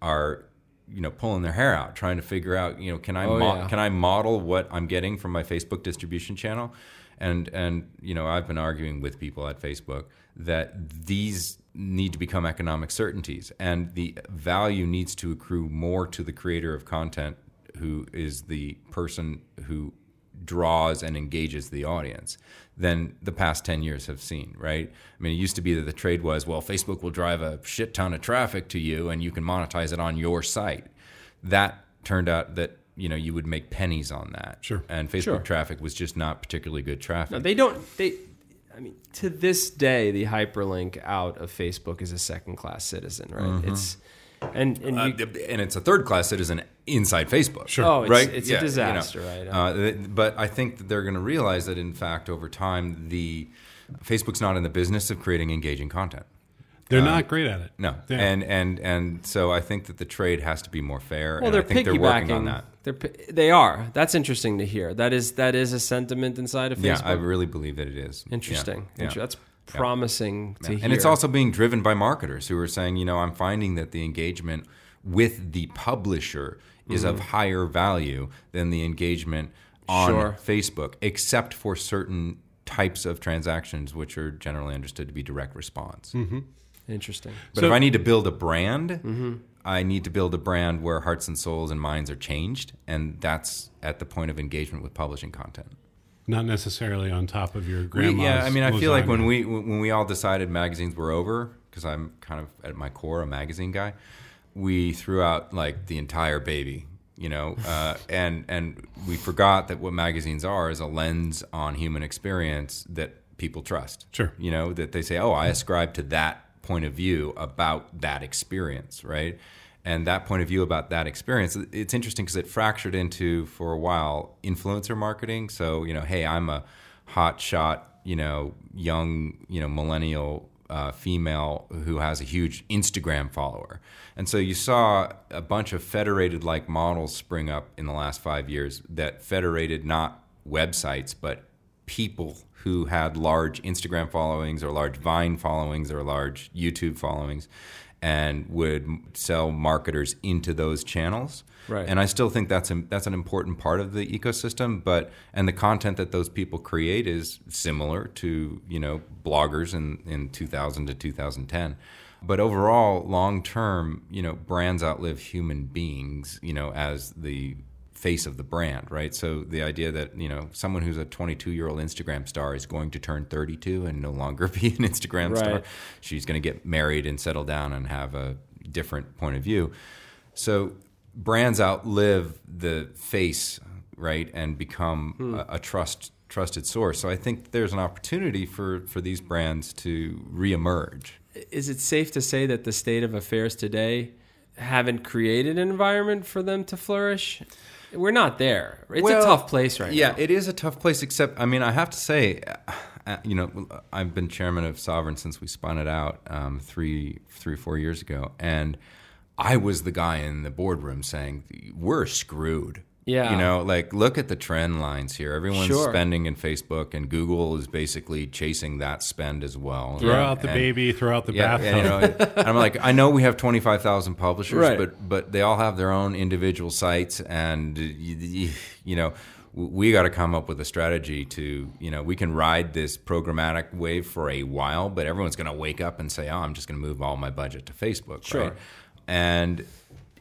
Speaker 3: are you know pulling their hair out trying to figure out you know can I
Speaker 2: Oh,
Speaker 3: mo-
Speaker 2: yeah.
Speaker 3: can I model what I'm getting from my Facebook distribution channel, and and you know I've been arguing with people at Facebook that these need to become economic certainties, and the value needs to accrue more to the creator of content, who is the person who draws and engages the audience than the past 10 years have seen, right? I mean, it used to be that the trade was, well, Facebook will drive a shit ton of traffic to you and you can monetize it on your site. That turned out that, you know, you would make pennies on that.
Speaker 1: Sure.
Speaker 3: And Facebook
Speaker 2: Sure.
Speaker 3: traffic was just not particularly good traffic.
Speaker 2: No, they don't. They. I mean, to this day, the hyperlink out of Facebook is a second class citizen, right? Mm-hmm. It's and and
Speaker 3: Uh, and it's a third class citizen inside Facebook.
Speaker 1: Sure.
Speaker 2: Oh, it's-
Speaker 3: right?
Speaker 2: it's a
Speaker 3: you know.
Speaker 2: disaster, right?
Speaker 3: Uh, but I think that they're going to realize that, in fact, over time, the Facebook's not in the business of creating engaging content.
Speaker 1: They're not great at it.
Speaker 3: No,
Speaker 1: Yeah.
Speaker 3: and and and so I think that the trade has to be more fair.
Speaker 2: well,
Speaker 3: and
Speaker 2: they're
Speaker 3: I think they're
Speaker 2: piggybacking.
Speaker 3: working on that.
Speaker 2: They're they are. That's interesting to hear. That is that is a sentiment inside of Facebook.
Speaker 3: Yeah, I really believe that it is
Speaker 2: Interesting.
Speaker 3: yeah.
Speaker 2: Inter- That's promising to hear.
Speaker 3: And it's also being driven by marketers who are saying, you know, I'm finding that the engagement with the publisher is of higher value than the engagement on
Speaker 2: Mm-hmm. Sure.
Speaker 3: Facebook, except for certain types of transactions, which are generally understood to be direct response.
Speaker 2: interesting.
Speaker 3: But
Speaker 1: So-
Speaker 3: if I need to build a brand,
Speaker 2: Mm-hmm.
Speaker 3: I need to build a brand where hearts and souls and minds are changed, and that's at the point of engagement with publishing content.
Speaker 1: Not necessarily on top of your
Speaker 3: We- yeah, I mean, I feel like when we when we all decided magazines were over, because I'm kind of at my core a magazine guy, we threw out like the entire baby, you know, uh, and and we forgot that what magazines are is a lens on human experience that people trust.
Speaker 1: Sure.
Speaker 3: you know that they say, oh, I ascribe to that point of view about that experience, right? And that point of view about that experience, it's interesting because it fractured into for a while influencer marketing. So you know, hey, I'm a hot shot you know, young, you know, millennial uh, female who has a huge Instagram follower. And so you saw a bunch of federated like models spring up in the last five years that federated not websites, but people who had large Instagram followings or large Vine followings or large YouTube followings and would sell marketers into those channels.
Speaker 2: Right.
Speaker 3: And I still think that's a, that's an important part of the ecosystem, but and the content that those people create is similar to, you know, bloggers in in 2000 to 2010. But overall, long term, you know, brands outlive human beings, you know, as the face of the brand, right? So the idea that you know someone who's a 22 year old Instagram star is going to turn 32 and no longer be an Instagram
Speaker 2: Right.
Speaker 3: star. She's going to get married and settle down and have a different point of view. So brands outlive the face, right, and become hmm. a, a trust trusted source. So I think there's an opportunity for for these brands to reemerge.
Speaker 2: Is it safe to say that the state of affairs today haven't created an environment for them to flourish? We're not there. It's
Speaker 3: Well,
Speaker 2: a tough place right
Speaker 3: yeah,
Speaker 2: now.
Speaker 3: it is a tough place. Except, I mean, I have to say, uh, you know, I've been chairman of Sovrn since we spun it out um, three, three, four years ago, and I was the guy in the boardroom saying, "We're screwed."
Speaker 2: Yeah.
Speaker 3: you know, like look at the trend lines here. Everyone's
Speaker 2: Sure.
Speaker 3: spending in Facebook, and Google is basically chasing that spend as well.
Speaker 1: Throw
Speaker 3: Yeah,
Speaker 1: out the
Speaker 3: and-
Speaker 1: baby, throw out the
Speaker 3: yeah,
Speaker 1: bathtub.
Speaker 3: and, you know, and I'm like, I know we have 25,000 publishers,
Speaker 2: Right.
Speaker 3: but but they all have their own individual sites, and you, you, you know, we got to come up with a strategy to, you know, we can ride this programmatic wave for a while, but everyone's going to wake up and say, oh, I'm just going to move all my budget to Facebook,
Speaker 2: Sure.
Speaker 3: right? And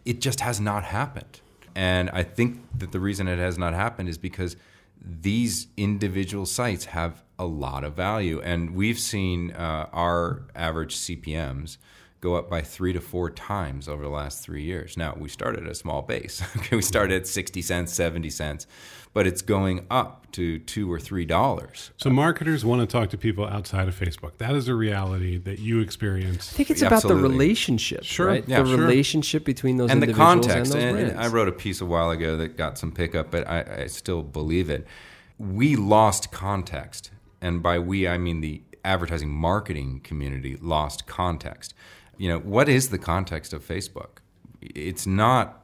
Speaker 3: it just has not happened. And I think that the reason it has not happened is because these individual sites have a lot of value. And we've seen uh, our average CPMs go up by three to four times over the last three years. Now, we started at a small base. okay, we started at 60 cents, 70 cents, but it's going up to two or three dollars.
Speaker 1: So marketers want to talk to people outside of Facebook. That is a reality that you experience.
Speaker 2: I think it's about the
Speaker 3: Absolutely.
Speaker 2: relationship,
Speaker 1: Sure.
Speaker 2: right?
Speaker 3: Yeah,
Speaker 2: the
Speaker 3: sure.
Speaker 2: relationship between those
Speaker 3: and the context.
Speaker 2: and those
Speaker 3: And, and. I wrote a piece a while ago that got some pickup, but I, I still believe it. We lost context, and by we I mean the advertising marketing community lost context. You know, what is the context of Facebook? It's not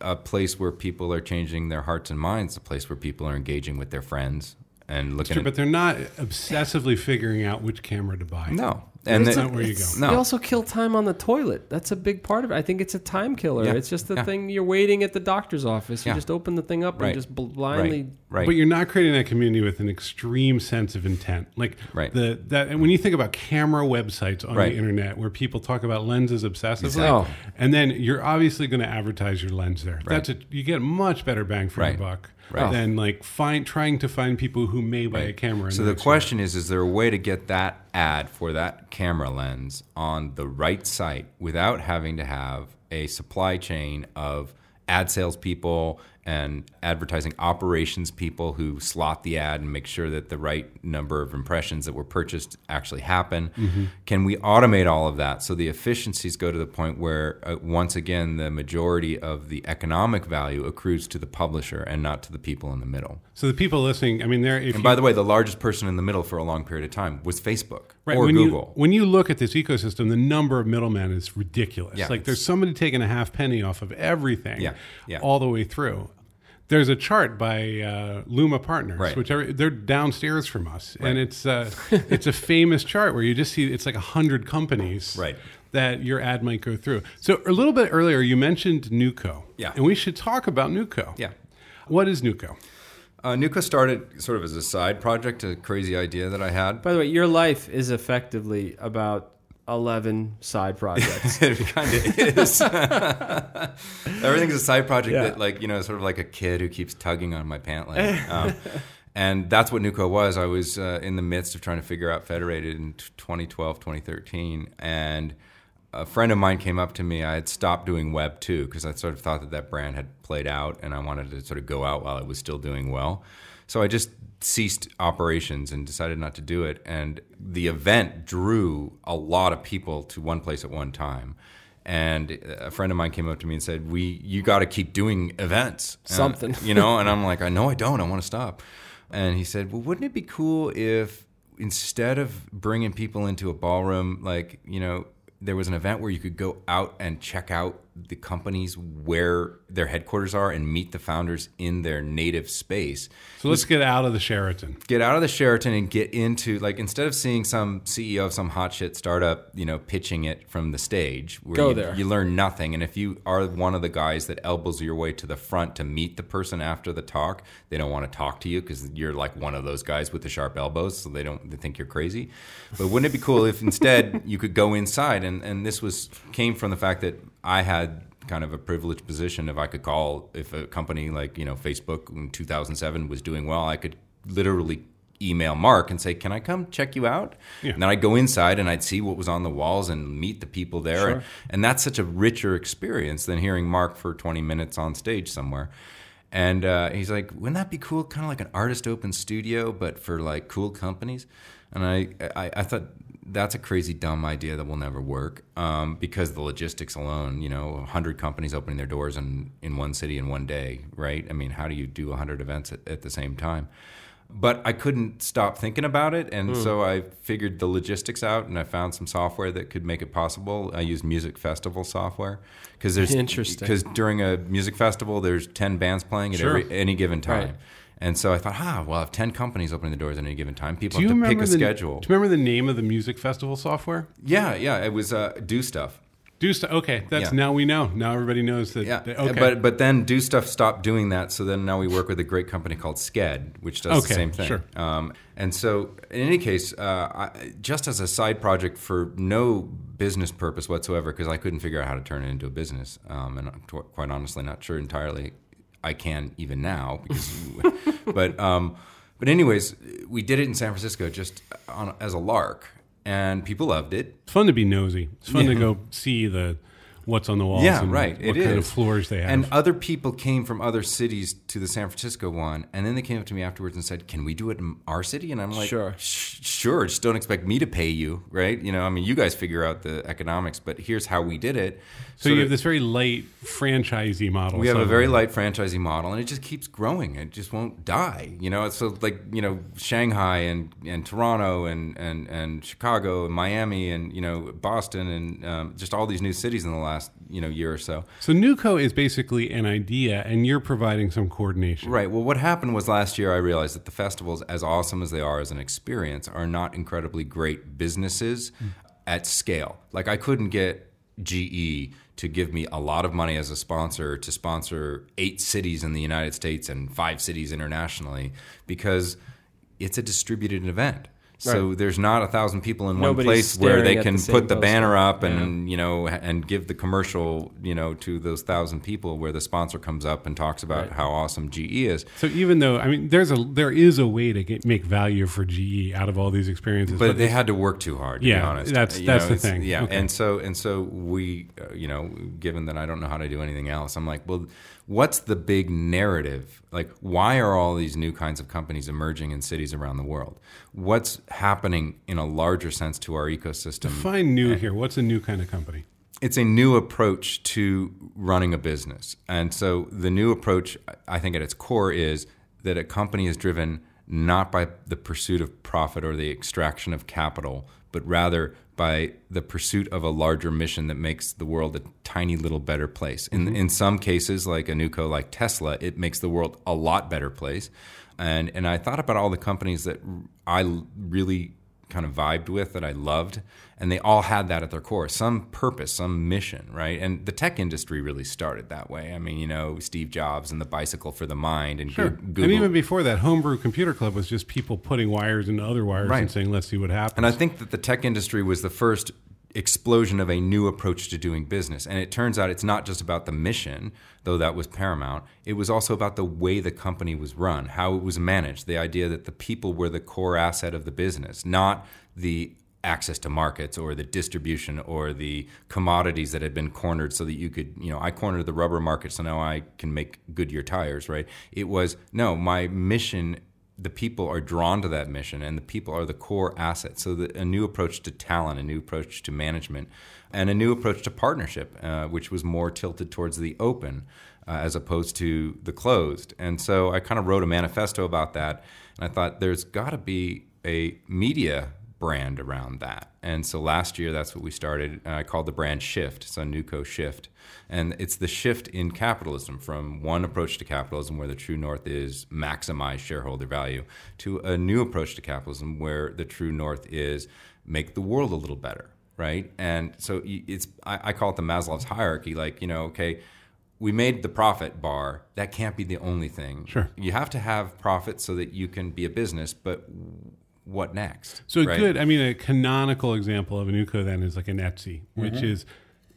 Speaker 3: a place where people are changing their hearts and minds. A place where people are engaging with their friends and looking
Speaker 1: Sure,
Speaker 3: at
Speaker 1: but they're not obsessively figuring out which camera to buy.
Speaker 3: no. And
Speaker 1: That's not where you go.
Speaker 3: No.
Speaker 2: They also kill time on the toilet. That's a big part of it. I think it's a time killer.
Speaker 3: Yeah.
Speaker 2: It's just the
Speaker 3: Yeah.
Speaker 2: thing you're waiting at the doctor's office. You
Speaker 3: Yeah.
Speaker 2: just open the thing up
Speaker 3: Right.
Speaker 2: and just blindly.
Speaker 3: right, right.
Speaker 1: But you're not creating that community with an extreme sense of intent. Like
Speaker 3: Right.
Speaker 1: the that and when you think about camera websites on
Speaker 3: Right.
Speaker 1: the internet where people talk about lenses obsessively,
Speaker 2: Exactly. Oh.
Speaker 1: and then you're obviously going to advertise your lens there. That's a you get much better bang for
Speaker 3: Right.
Speaker 1: your buck
Speaker 3: Right.
Speaker 1: than like find trying to find people who may buy a camera.
Speaker 3: So the question is: Is there a way to get that ad for that camera lens on the right site without having to have a supply chain of ad salespeople and advertising operations people who slot the ad and make sure that the right number of impressions that were purchased actually happen?
Speaker 1: Mm-hmm.
Speaker 3: Can we automate all of that so the efficiencies go to the point where, uh, once again, the majority of the economic value accrues to the publisher and not to the people in the middle?
Speaker 1: So the people listening, I mean, they're if
Speaker 3: And
Speaker 1: you,
Speaker 3: by the way, the largest person in the middle for a long period of time was Facebook
Speaker 1: Right,
Speaker 3: or
Speaker 1: when
Speaker 3: Google.
Speaker 1: You, when you look at this ecosystem, the number of middlemen is ridiculous.
Speaker 3: Yeah,
Speaker 1: like there's somebody taking a half penny off of everything
Speaker 3: Yeah, yeah.
Speaker 1: all the way through. There's a chart by uh, Luma Partners,
Speaker 3: Right.
Speaker 1: which are, they're downstairs from us, and it's uh, it's a famous chart where you just see it's like a hundred companies
Speaker 3: Right.
Speaker 1: that your ad might go through. So a little bit earlier, you mentioned NewCo,
Speaker 3: Yeah.
Speaker 1: and we should talk about NewCo.
Speaker 3: yeah.
Speaker 1: what is NewCo?
Speaker 3: Uh, NewCo started sort of as a side project, a crazy idea that I had.
Speaker 2: By the way, your life is effectively about 11 side projects.
Speaker 3: it kind of is. Everything's a side project
Speaker 1: Yeah.
Speaker 3: that, like, you know, sort of like a kid who keeps tugging on my pant leg. Um, and that's what NewCo was. I was uh, in the midst of trying to figure out Federated in 2012, 2013. And a friend of mine came up to me. I had stopped doing Web 2 because I sort of thought that that brand had played out and I wanted to sort of go out while it was still doing well. So I just ceased operations and decided not to do it. And the event drew a lot of people to one place at one time. And a friend of mine came up to me and said, "We, you got to keep doing events, And-
Speaker 2: Something.
Speaker 3: you know." And I'm like, "I know I don't. I want to stop." And he said, "Well, wouldn't it be cool if instead of bringing people into a ballroom, like you know, there was an event where you could go out and check out the companies where their headquarters are and meet the founders in their native space.
Speaker 1: So let's get out of the Sheraton.
Speaker 3: Get out of the Sheraton and get into like instead of seeing some CEO of some hot shit startup, you know, pitching it from the stage, where
Speaker 2: Go
Speaker 3: you,
Speaker 2: there.
Speaker 3: you learn nothing. And if you are one of the guys that elbows your way to the front to meet the person after the talk, they don't want to talk to you because you're like one of those guys with the sharp elbows, so they don't they think you're crazy. But wouldn't it be cool if instead you could go inside and and this was came from the fact that I had kind of a privileged position if I could call if a company like you know Facebook in 2007 was doing well, I could literally email Mark and say, "Can I come check you out?"
Speaker 1: Yeah.
Speaker 3: And then I'd go inside and I'd see what was on the walls and meet the people there, and, and that's such a richer experience than hearing Mark for 20 minutes on stage somewhere. And uh, he's like, "Wouldn't that be cool? Kind of like an artist open studio, but for like cool companies." And I, I, I thought that's a crazy dumb idea that will never work um, because the logistics alone, you know, 100 companies opening their doors in, in one city in one day, right? I mean, how do you do 100 events at, at the same time? But I couldn't stop thinking about it, and so I figured the logistics out, and I found some software that could make it possible. I used music festival software because there's
Speaker 2: Interesting.
Speaker 3: because during a music festival, there's 10 bands playing at
Speaker 1: Sure.
Speaker 3: every, any given time.
Speaker 2: Right.
Speaker 3: And so I thought, ah, well, if 10 companies opening the doors at any given time, people have to pick a
Speaker 1: the
Speaker 3: schedule.
Speaker 1: Do you remember the name of the music festival software?
Speaker 3: Yeah, yeah, it was uh, Do Stuff.
Speaker 1: Do stuff. Okay, that's
Speaker 3: Yeah.
Speaker 1: now we know. Now everybody knows that.
Speaker 3: Yeah,
Speaker 1: that- okay,
Speaker 3: but but then Do Stuff stopped doing that, so then now we work with a great company called Sched, which does
Speaker 1: Okay,
Speaker 3: the same thing.
Speaker 1: sure.
Speaker 3: Um, and so, in any case, uh, I, just as a side project for no business purpose whatsoever, because I couldn't figure out how to turn it into a business, um, and I'm t- quite honestly not sure entirely I can even now. Because, but um, but anyways, we did it in San Francisco just on, as a lark, and people loved it.
Speaker 1: it's fun to be nosy. It's fun to go see the what's on the walls.
Speaker 3: Yeah,
Speaker 1: and
Speaker 3: right.
Speaker 1: What
Speaker 3: It
Speaker 1: kind of floors they have.
Speaker 3: And other people came from other cities to the San Francisco one, and then they came up to me afterwards and said, "Can we do it in our city?" And I'm like,
Speaker 2: Sure.
Speaker 3: Sure. Just don't expect me to pay you, right? You know, I mean, you guys figure out the economics, but here's how we did it."
Speaker 1: so you
Speaker 3: that-
Speaker 1: have this very light franchisee model.
Speaker 3: we have a very light franchising model, and it just keeps growing. It just won't die. You know, it's so like you know Shanghai and, and Toronto and, and, and Chicago and Miami and you know Boston and um, just all these new cities in the last you know year or so.
Speaker 1: So NewCo is basically an idea, and you're providing some coordination.
Speaker 3: Right. Well, what happened was last year I realized that the festivals, as awesome as they are as an experience, are not incredibly great businesses mm. at scale. Like I couldn't get GE to give me a lot of money as a sponsor to sponsor eight cities in the United States and five cities internationally because it's a distributed event. So
Speaker 2: Right.
Speaker 3: there's not a thousand people in one place where they can
Speaker 2: the
Speaker 3: put the
Speaker 2: poster.
Speaker 3: banner up and you know and give the commercial you know to those thousand people where the sponsor comes up and talks about
Speaker 2: Right.
Speaker 3: how awesome GE is.
Speaker 1: So even though I mean, there's a there is a way to get, make value for GE out of all these experiences,
Speaker 3: but they had to work too hard. To
Speaker 1: Yeah,
Speaker 3: be honest,
Speaker 1: that's-
Speaker 3: You
Speaker 1: that's the thing.
Speaker 3: Yeah,
Speaker 1: Okay.
Speaker 3: and so and so we, uh, you know, given that I don't know how to do anything else, I'm like, well, what's the big narrative? Like, why are all these new kinds of companies emerging in cities around the world? What's happening in a larger sense to our ecosystem?
Speaker 1: Define new here. What's a new kind of company?
Speaker 3: it's a new approach to running a business. And so the new approach, I think at its core, is that a company is driven not by the pursuit of profit or the extraction of capital, but rather by the pursuit of a larger mission that makes the world a tiny little better place. In, mm-hmm. in some cases, like a NewCo, like Tesla, it makes the world a lot better place. And, and I thought about all the companies that I really kind of vibed with that I loved, and they all had that at their core, some purpose, some mission, right? And the tech industry really started that way. I mean, you know, Steve Jobs and the bicycle for the mind, and
Speaker 1: Sure.
Speaker 3: Google.
Speaker 1: And even before that, Homebrew Computer Club was just people putting wires into other wires and saying, "Let's see what happens."
Speaker 3: And I think that the tech industry was the first explosion of a new approach to doing business. And it turns out it's not just about the mission, though that was paramount. It was also about the way the company was run, how it was managed, the idea that the people were the core asset of the business, not the access to markets or the distribution or the commodities that had been cornered so that you could, you know, I cornered the rubber market so now I can make Goodyear tires, right? It was no, my mission the people are drawn to that mission and the people are the core asset. So the, a new approach to talent, a new approach to management, and a new approach to partnership, uh, which was more tilted towards the open uh, as opposed to the closed. And so I kind of wrote a manifesto about that. And I thought there's got to be a media brand around that. And so last year, that's what we started. And I called the brand Shift. So NewCo Shift. And it's the shift in capitalism from one approach to capitalism where the true north is maximize shareholder value to a new approach to capitalism where the true north is make the world a little better, right? And so it's, I, I call it the Maslow's hierarchy. Like, you know, okay, we made the profit bar. That can't be the only thing.
Speaker 1: Sure.
Speaker 3: You have to have profit so that you can be a business, but what next?
Speaker 1: So
Speaker 3: right?
Speaker 1: good. I mean, a canonical example of a NewCo then is like an Etsy, which
Speaker 3: Mm-hmm.
Speaker 1: is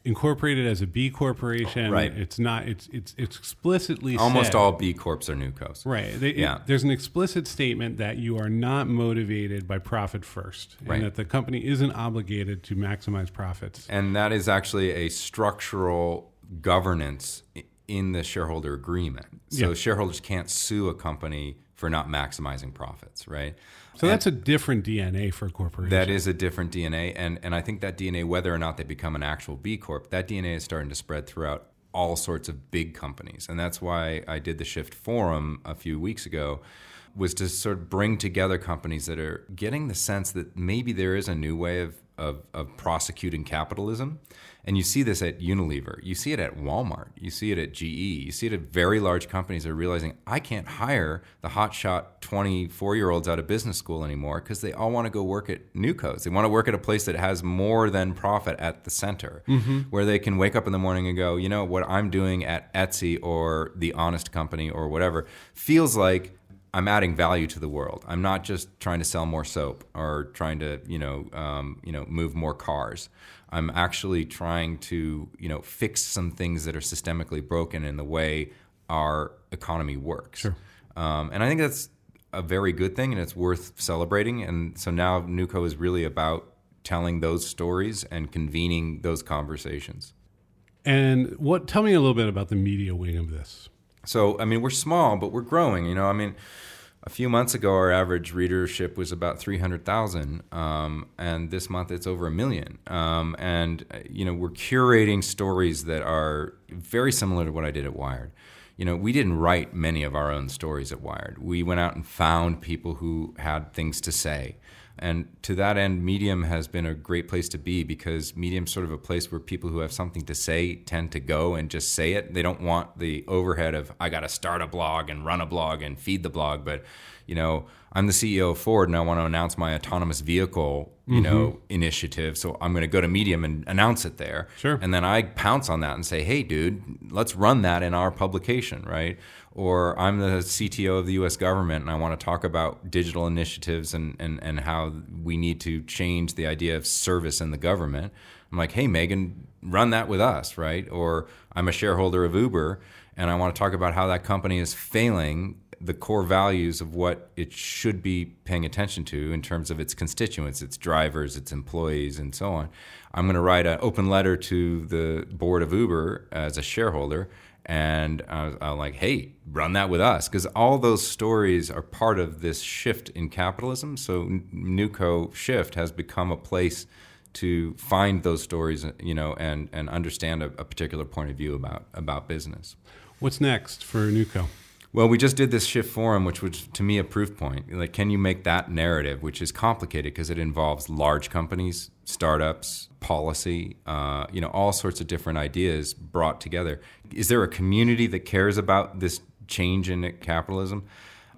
Speaker 1: incorporated as a B corporation.
Speaker 3: Right.
Speaker 1: It's not. It's it's it's explicitly
Speaker 3: Almost
Speaker 1: said-
Speaker 3: all B corps are NewCos.
Speaker 1: Right. They,
Speaker 3: Yeah.
Speaker 1: there's an explicit statement that you are not motivated by profit first, and
Speaker 3: Right.
Speaker 1: that the company isn't obligated to maximize profits.
Speaker 3: And that is actually a structural governance in the shareholder agreement. So
Speaker 1: Yeah.
Speaker 3: shareholders can't sue a company for not maximizing profits, right?
Speaker 1: So that's a different DNA for a corporation.
Speaker 3: That is a different DNA, and and I think that DNA, whether or not they become an actual B Corp, that DNA is starting to spread throughout all sorts of big companies, and that's why I did the Shift Forum a few weeks ago, was to sort of bring together companies that are getting the sense that maybe there is a new way of of, of prosecuting capitalism, and you see this at Unilever, you see it at Walmart, you see it at GE, you see it at very large companies that are realizing I can't hire the hotshot 24 year olds out of business school anymore because they all want to go work at NewCos. They want to work at a place that has more than profit at the center, where they can wake up in the morning and go, you know, what I'm doing at Etsy or the Honest Company or whatever feels like I'm adding value to the world. I'm not just trying to sell more soap or trying to, you know, um, you know, move more cars. I'm actually trying to, you know, fix some things that are systemically broken in the way our economy works.
Speaker 1: Sure.
Speaker 3: Um, and I think that's a very good thing, and it's worth celebrating. And so now NewCo is really about telling those stories and convening those conversations.
Speaker 1: and what? Tell me a little bit about the media wing of this.
Speaker 3: So, I mean, we're small, but we're growing. You know, I mean, a few months ago, our average readership was about 300,000. Um, and this month, it's over a million. Um, and, uh, you know, we're curating stories that are very similar to what I did at Wired. You know, we didn't write many of our own stories at Wired. We went out and found people who had things to say. And to that end, Medium has been a great place to be because Medium's sort of a place where people who have something to say tend to go and just say it. They don't want the overhead of, I got to start a blog and run a blog and feed the blog. But, you know, I'm the CEO of Ford and I want to announce my autonomous vehicle, you know, mm-hmm. initiative. So I'm going to go to Medium and announce it there.
Speaker 1: Sure.
Speaker 3: And then I pounce on that and say, hey, dude, let's run that in our publication, right? Or I'm the CTO of the US government and I want to talk about digital initiatives and, and, and how we need to change the idea of service in the government. I'm like, hey, Megan, run that with us, right? Or I'm a shareholder of Uber and I want to talk about how that company is failing the core values of what it should be paying attention to in terms of its constituents, its drivers, its employees, and so on. I'm going to write an open letter to the board of Uber as a shareholder, and I was, I'm like, hey, run that with us, because all those stories are part of this shift in capitalism. So NewCo Shift has become a place to find those stories, you know, and and understand a, a particular point of view about about business.
Speaker 1: What's next for NewCo?
Speaker 3: Well, we just did this shift forum, which was to me a proof point. Like, can you make that narrative, which is complicated because it involves large companies, startups, policy, uh, you know, all sorts of different ideas brought together. Is there a community that cares about this change in capitalism?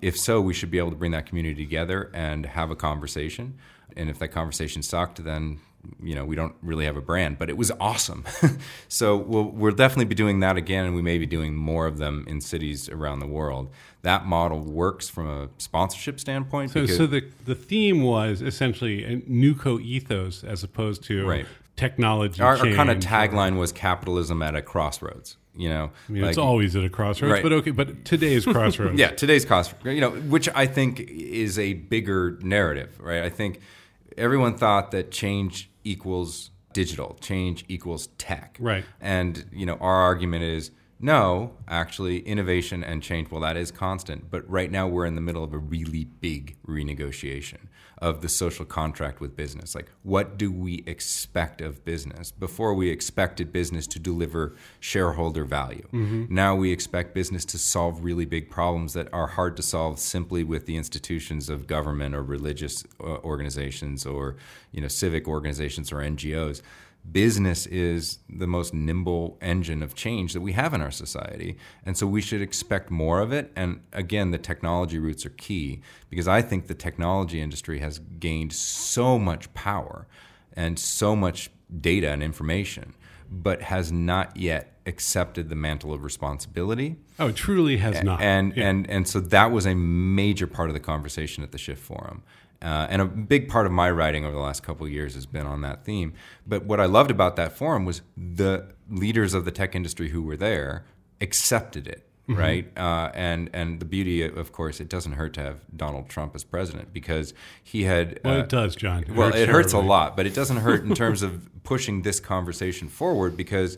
Speaker 3: If so, we should be able to bring that community together and have a conversation. And if that conversation sucked, then you know we don't really have a brand. But it was awesome. so we'll we'll definitely be doing that again, and we may be doing more of them in cities around the world. That model works from a sponsorship standpoint.
Speaker 1: So, so the the theme was essentially a NewCo ethos as opposed to
Speaker 3: Right.
Speaker 1: technology.
Speaker 3: our, our kind of tagline was capitalism at a crossroads. You know,
Speaker 1: I mean, it's always at a crossroads,
Speaker 3: Right.
Speaker 1: but okay. But today's crossroads.
Speaker 3: Yeah, today's crossroads you know, which I think is a bigger narrative, right? I think everyone thought that change equals digital, change equals tech.
Speaker 1: Right.
Speaker 3: And, you know, our argument is no, actually, innovation and change, well, that is constant. But right now, we're in the middle of a really big renegotiation of the social contract with business. Like, what do we expect of business? Before, we expected business to deliver shareholder value. Now, we expect business to solve really big problems that are hard to solve simply with the institutions of government or religious uh, organizations or you know civic organizations or NGOs business is the most nimble engine of change that we have in our society. And so we should expect more of it. And again, the technology roots are key because I think the technology industry has gained so much power and so much data and information, but has not yet accepted the mantle of responsibility.
Speaker 1: Oh, it truly has not.
Speaker 3: And,
Speaker 1: Yeah.
Speaker 3: and, and so that was a major part of the conversation at the Shift Forum. Uh, and a big part of my writing over the last couple of years has been on that theme. But what I loved about that forum was the leaders of the tech industry who were there accepted it,
Speaker 1: Mm-hmm.
Speaker 3: right? Uh, and and the beauty, of course, it doesn't hurt to have Donald Trump as president because he had.
Speaker 1: well,
Speaker 3: uh,
Speaker 1: it does, John.
Speaker 3: well, it hurts a lot, but it doesn't hurt in terms of pushing this conversation forward because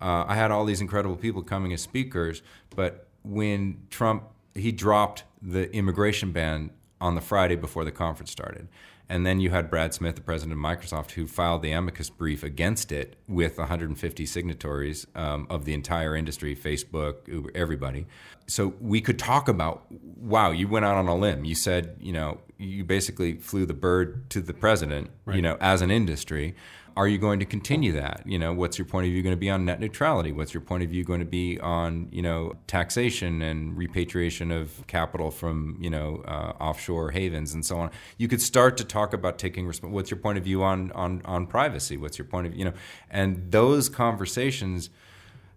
Speaker 3: uh, I had all these incredible people coming as speakers, but when Trump he dropped the immigration ban on the Friday before the conference started. And then you had Brad Smith, the president of Microsoft, who filed the amicus brief against it with 150 signatories um, of the entire industry Facebook, Uber, everybody. So we could talk about wow, you went out on a limb. You said, you know, you basically flew the bird to the president, you know, as an industry. Are you going to continue that? You know, what's your point of view going to be on net neutrality? What's your point of view going to be on, you know, taxation and repatriation of capital from, you know, uh, offshore havens and so on? You could start to talk about taking resp- what's your point of view on on on privacy? What's your point of, you know, and those conversations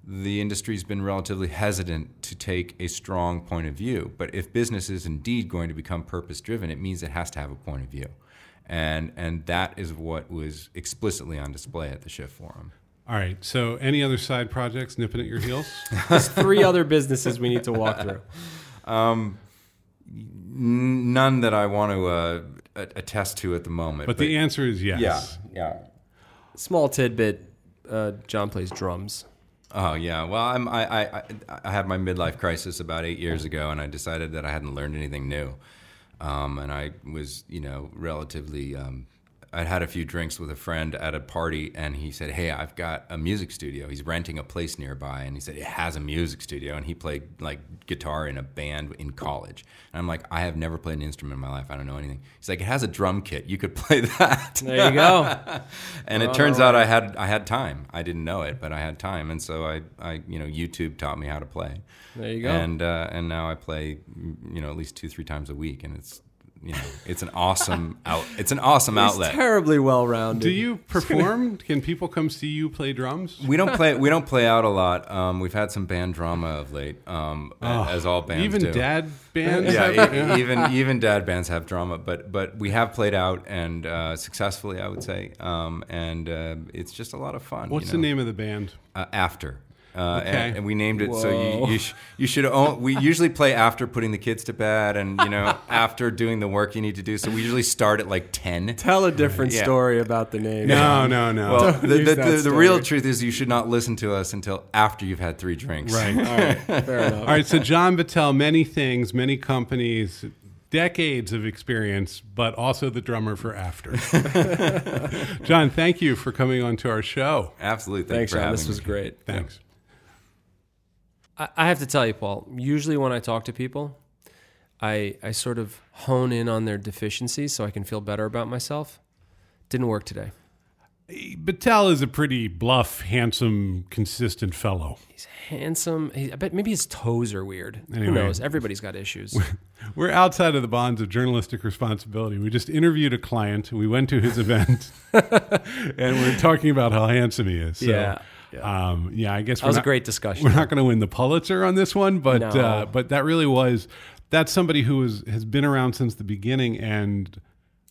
Speaker 3: the industry's been relatively hesitant to take a strong point of view. But if business is indeed going to become purpose driven, it means it has to have a point of view. And and that is what was explicitly on display at the Shift Forum.
Speaker 1: All right. So, any other side projects nipping at your heels?
Speaker 2: There's three other businesses we need to walk through.
Speaker 3: N- None that I want to uh, attest to at the moment.
Speaker 1: But the answer is yes.
Speaker 3: yeah, yeah.
Speaker 2: Small tidbit: uh, John plays drums.
Speaker 3: Oh yeah. Well, I'm, I, I I I had my midlife crisis about eight years ago, and I decided that I hadn't learned anything new, um, and I was you know relatively. Um, I'd had a few drinks with a friend at a party, and he said, "Hey, I've got a music studio. He's renting a place nearby, and he said it has a music studio, and he played like guitar in a band in college." And I'm like, "I have never played an instrument in my life. I don't know anything." He's like, "It has a drum kit. You could play that."
Speaker 2: There you go.
Speaker 3: and it turns out I had I had time. I didn't know it, but I had time, and so I, I you know YouTube taught me how to play.
Speaker 2: There you go.
Speaker 3: And uh, and now I play you know at least two three times a week, and it's you know it's an awesome out it's an awesome
Speaker 2: He's
Speaker 3: outlet.
Speaker 2: terribly well rounded.
Speaker 1: Do you perform? Can people come see you play drums?
Speaker 3: we don't play we don't play out a lot. Um, we've had some band drama of late, um, as all bands
Speaker 1: Even
Speaker 3: do.
Speaker 1: dad bands?
Speaker 3: yeah,
Speaker 1: have-
Speaker 3: e- even even dad bands have drama, but but we have played out and uh, successfully, I would say, um, and uh, it's just a lot of fun.
Speaker 1: What's
Speaker 3: you
Speaker 1: the name of the band?
Speaker 3: Uh, after. Uh,
Speaker 1: Okay.
Speaker 3: and, and we named it so you you, sh- you should own, we usually play after putting the kids to bed and you know after doing the work you need to do so we usually start at like 10
Speaker 2: Tell a different
Speaker 3: Yeah.
Speaker 2: story about the name.
Speaker 1: No, no, no.
Speaker 3: well
Speaker 2: Don't
Speaker 3: the,
Speaker 2: use
Speaker 3: the,
Speaker 2: that
Speaker 3: the, the real truth is you should not listen to us until after you've had three drinks
Speaker 1: right.
Speaker 2: All right, fair enough.
Speaker 1: All right. So, John Battelle, many things, many companies, decades of experience, but also the drummer for After. John, thank you for coming on to our show.
Speaker 3: absolutely
Speaker 2: Thanks,
Speaker 3: for
Speaker 2: John.
Speaker 3: having
Speaker 2: This was great.
Speaker 1: Thanks.
Speaker 2: I, I have to tell you, Paul. Usually, when I talk to people, I I sort of hone in on their deficiencies so I can feel better about myself. Didn't work today.
Speaker 1: Battelle is a pretty bluff, handsome, consistent fellow.
Speaker 2: He's handsome. He, I bet maybe his toes are weird.
Speaker 1: Anyway.
Speaker 2: Who knows? Everybody's got issues.
Speaker 1: We're outside of the bonds of journalistic responsibility. We just interviewed a client. We went to his event, and we're talking about how handsome he is. So,
Speaker 2: Yeah,
Speaker 1: yeah. Um, yeah. I guess
Speaker 2: that
Speaker 1: we're
Speaker 2: was a
Speaker 1: not,
Speaker 2: great discussion.
Speaker 1: we're not going to win the Pulitzer on this one, but
Speaker 2: No.
Speaker 1: uh, but that really was that's somebody who is, has been around since the beginning, and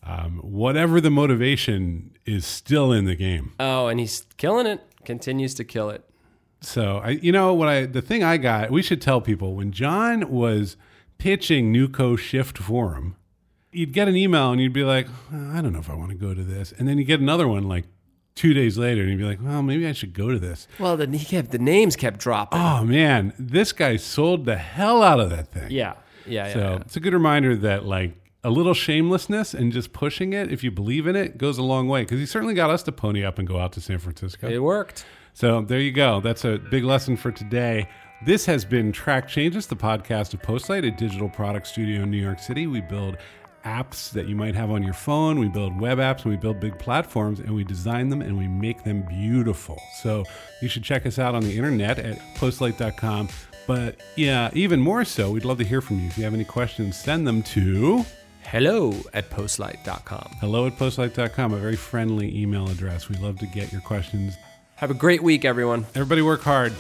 Speaker 1: um, whatever the motivation is still in the game.
Speaker 2: Oh, and he's killing it. Continues to kill it.
Speaker 1: So I, you know what I, the thing I got, we should tell people when John was pitching NewCo Shift Forum, you'd get an email and you'd be like, I don't know if I want to go to this, and then you get another one like, two days later and you'd be like, well, maybe I should go to this.
Speaker 2: Well, the he kept the names kept dropping.
Speaker 1: Oh man, this guy sold the hell out of that thing.
Speaker 2: Yeah, yeah, yeah.
Speaker 1: So
Speaker 2: yeah.
Speaker 1: it's a good reminder that like a little shamelessness and just pushing it, if you believe in it, goes a long way. Because he certainly got us to pony up and go out to San Francisco.
Speaker 2: It worked.
Speaker 1: So there you go. That's a big lesson for today. This has been Track Changes, the podcast of Postlight, a digital product studio in New York City. We build apps that you might have on your phone. We build web apps and we build big platforms and we design them and we make them beautiful. So you should check us out on the internet at postlight.com. But yeah, even more so, we'd love to hear from you. If you have any questions, send them to
Speaker 2: Hello at postlight.com.
Speaker 1: hello at postlight.com, a very friendly email address. We love to get your questions.
Speaker 2: Have a great week, everyone.
Speaker 1: Everybody work hard.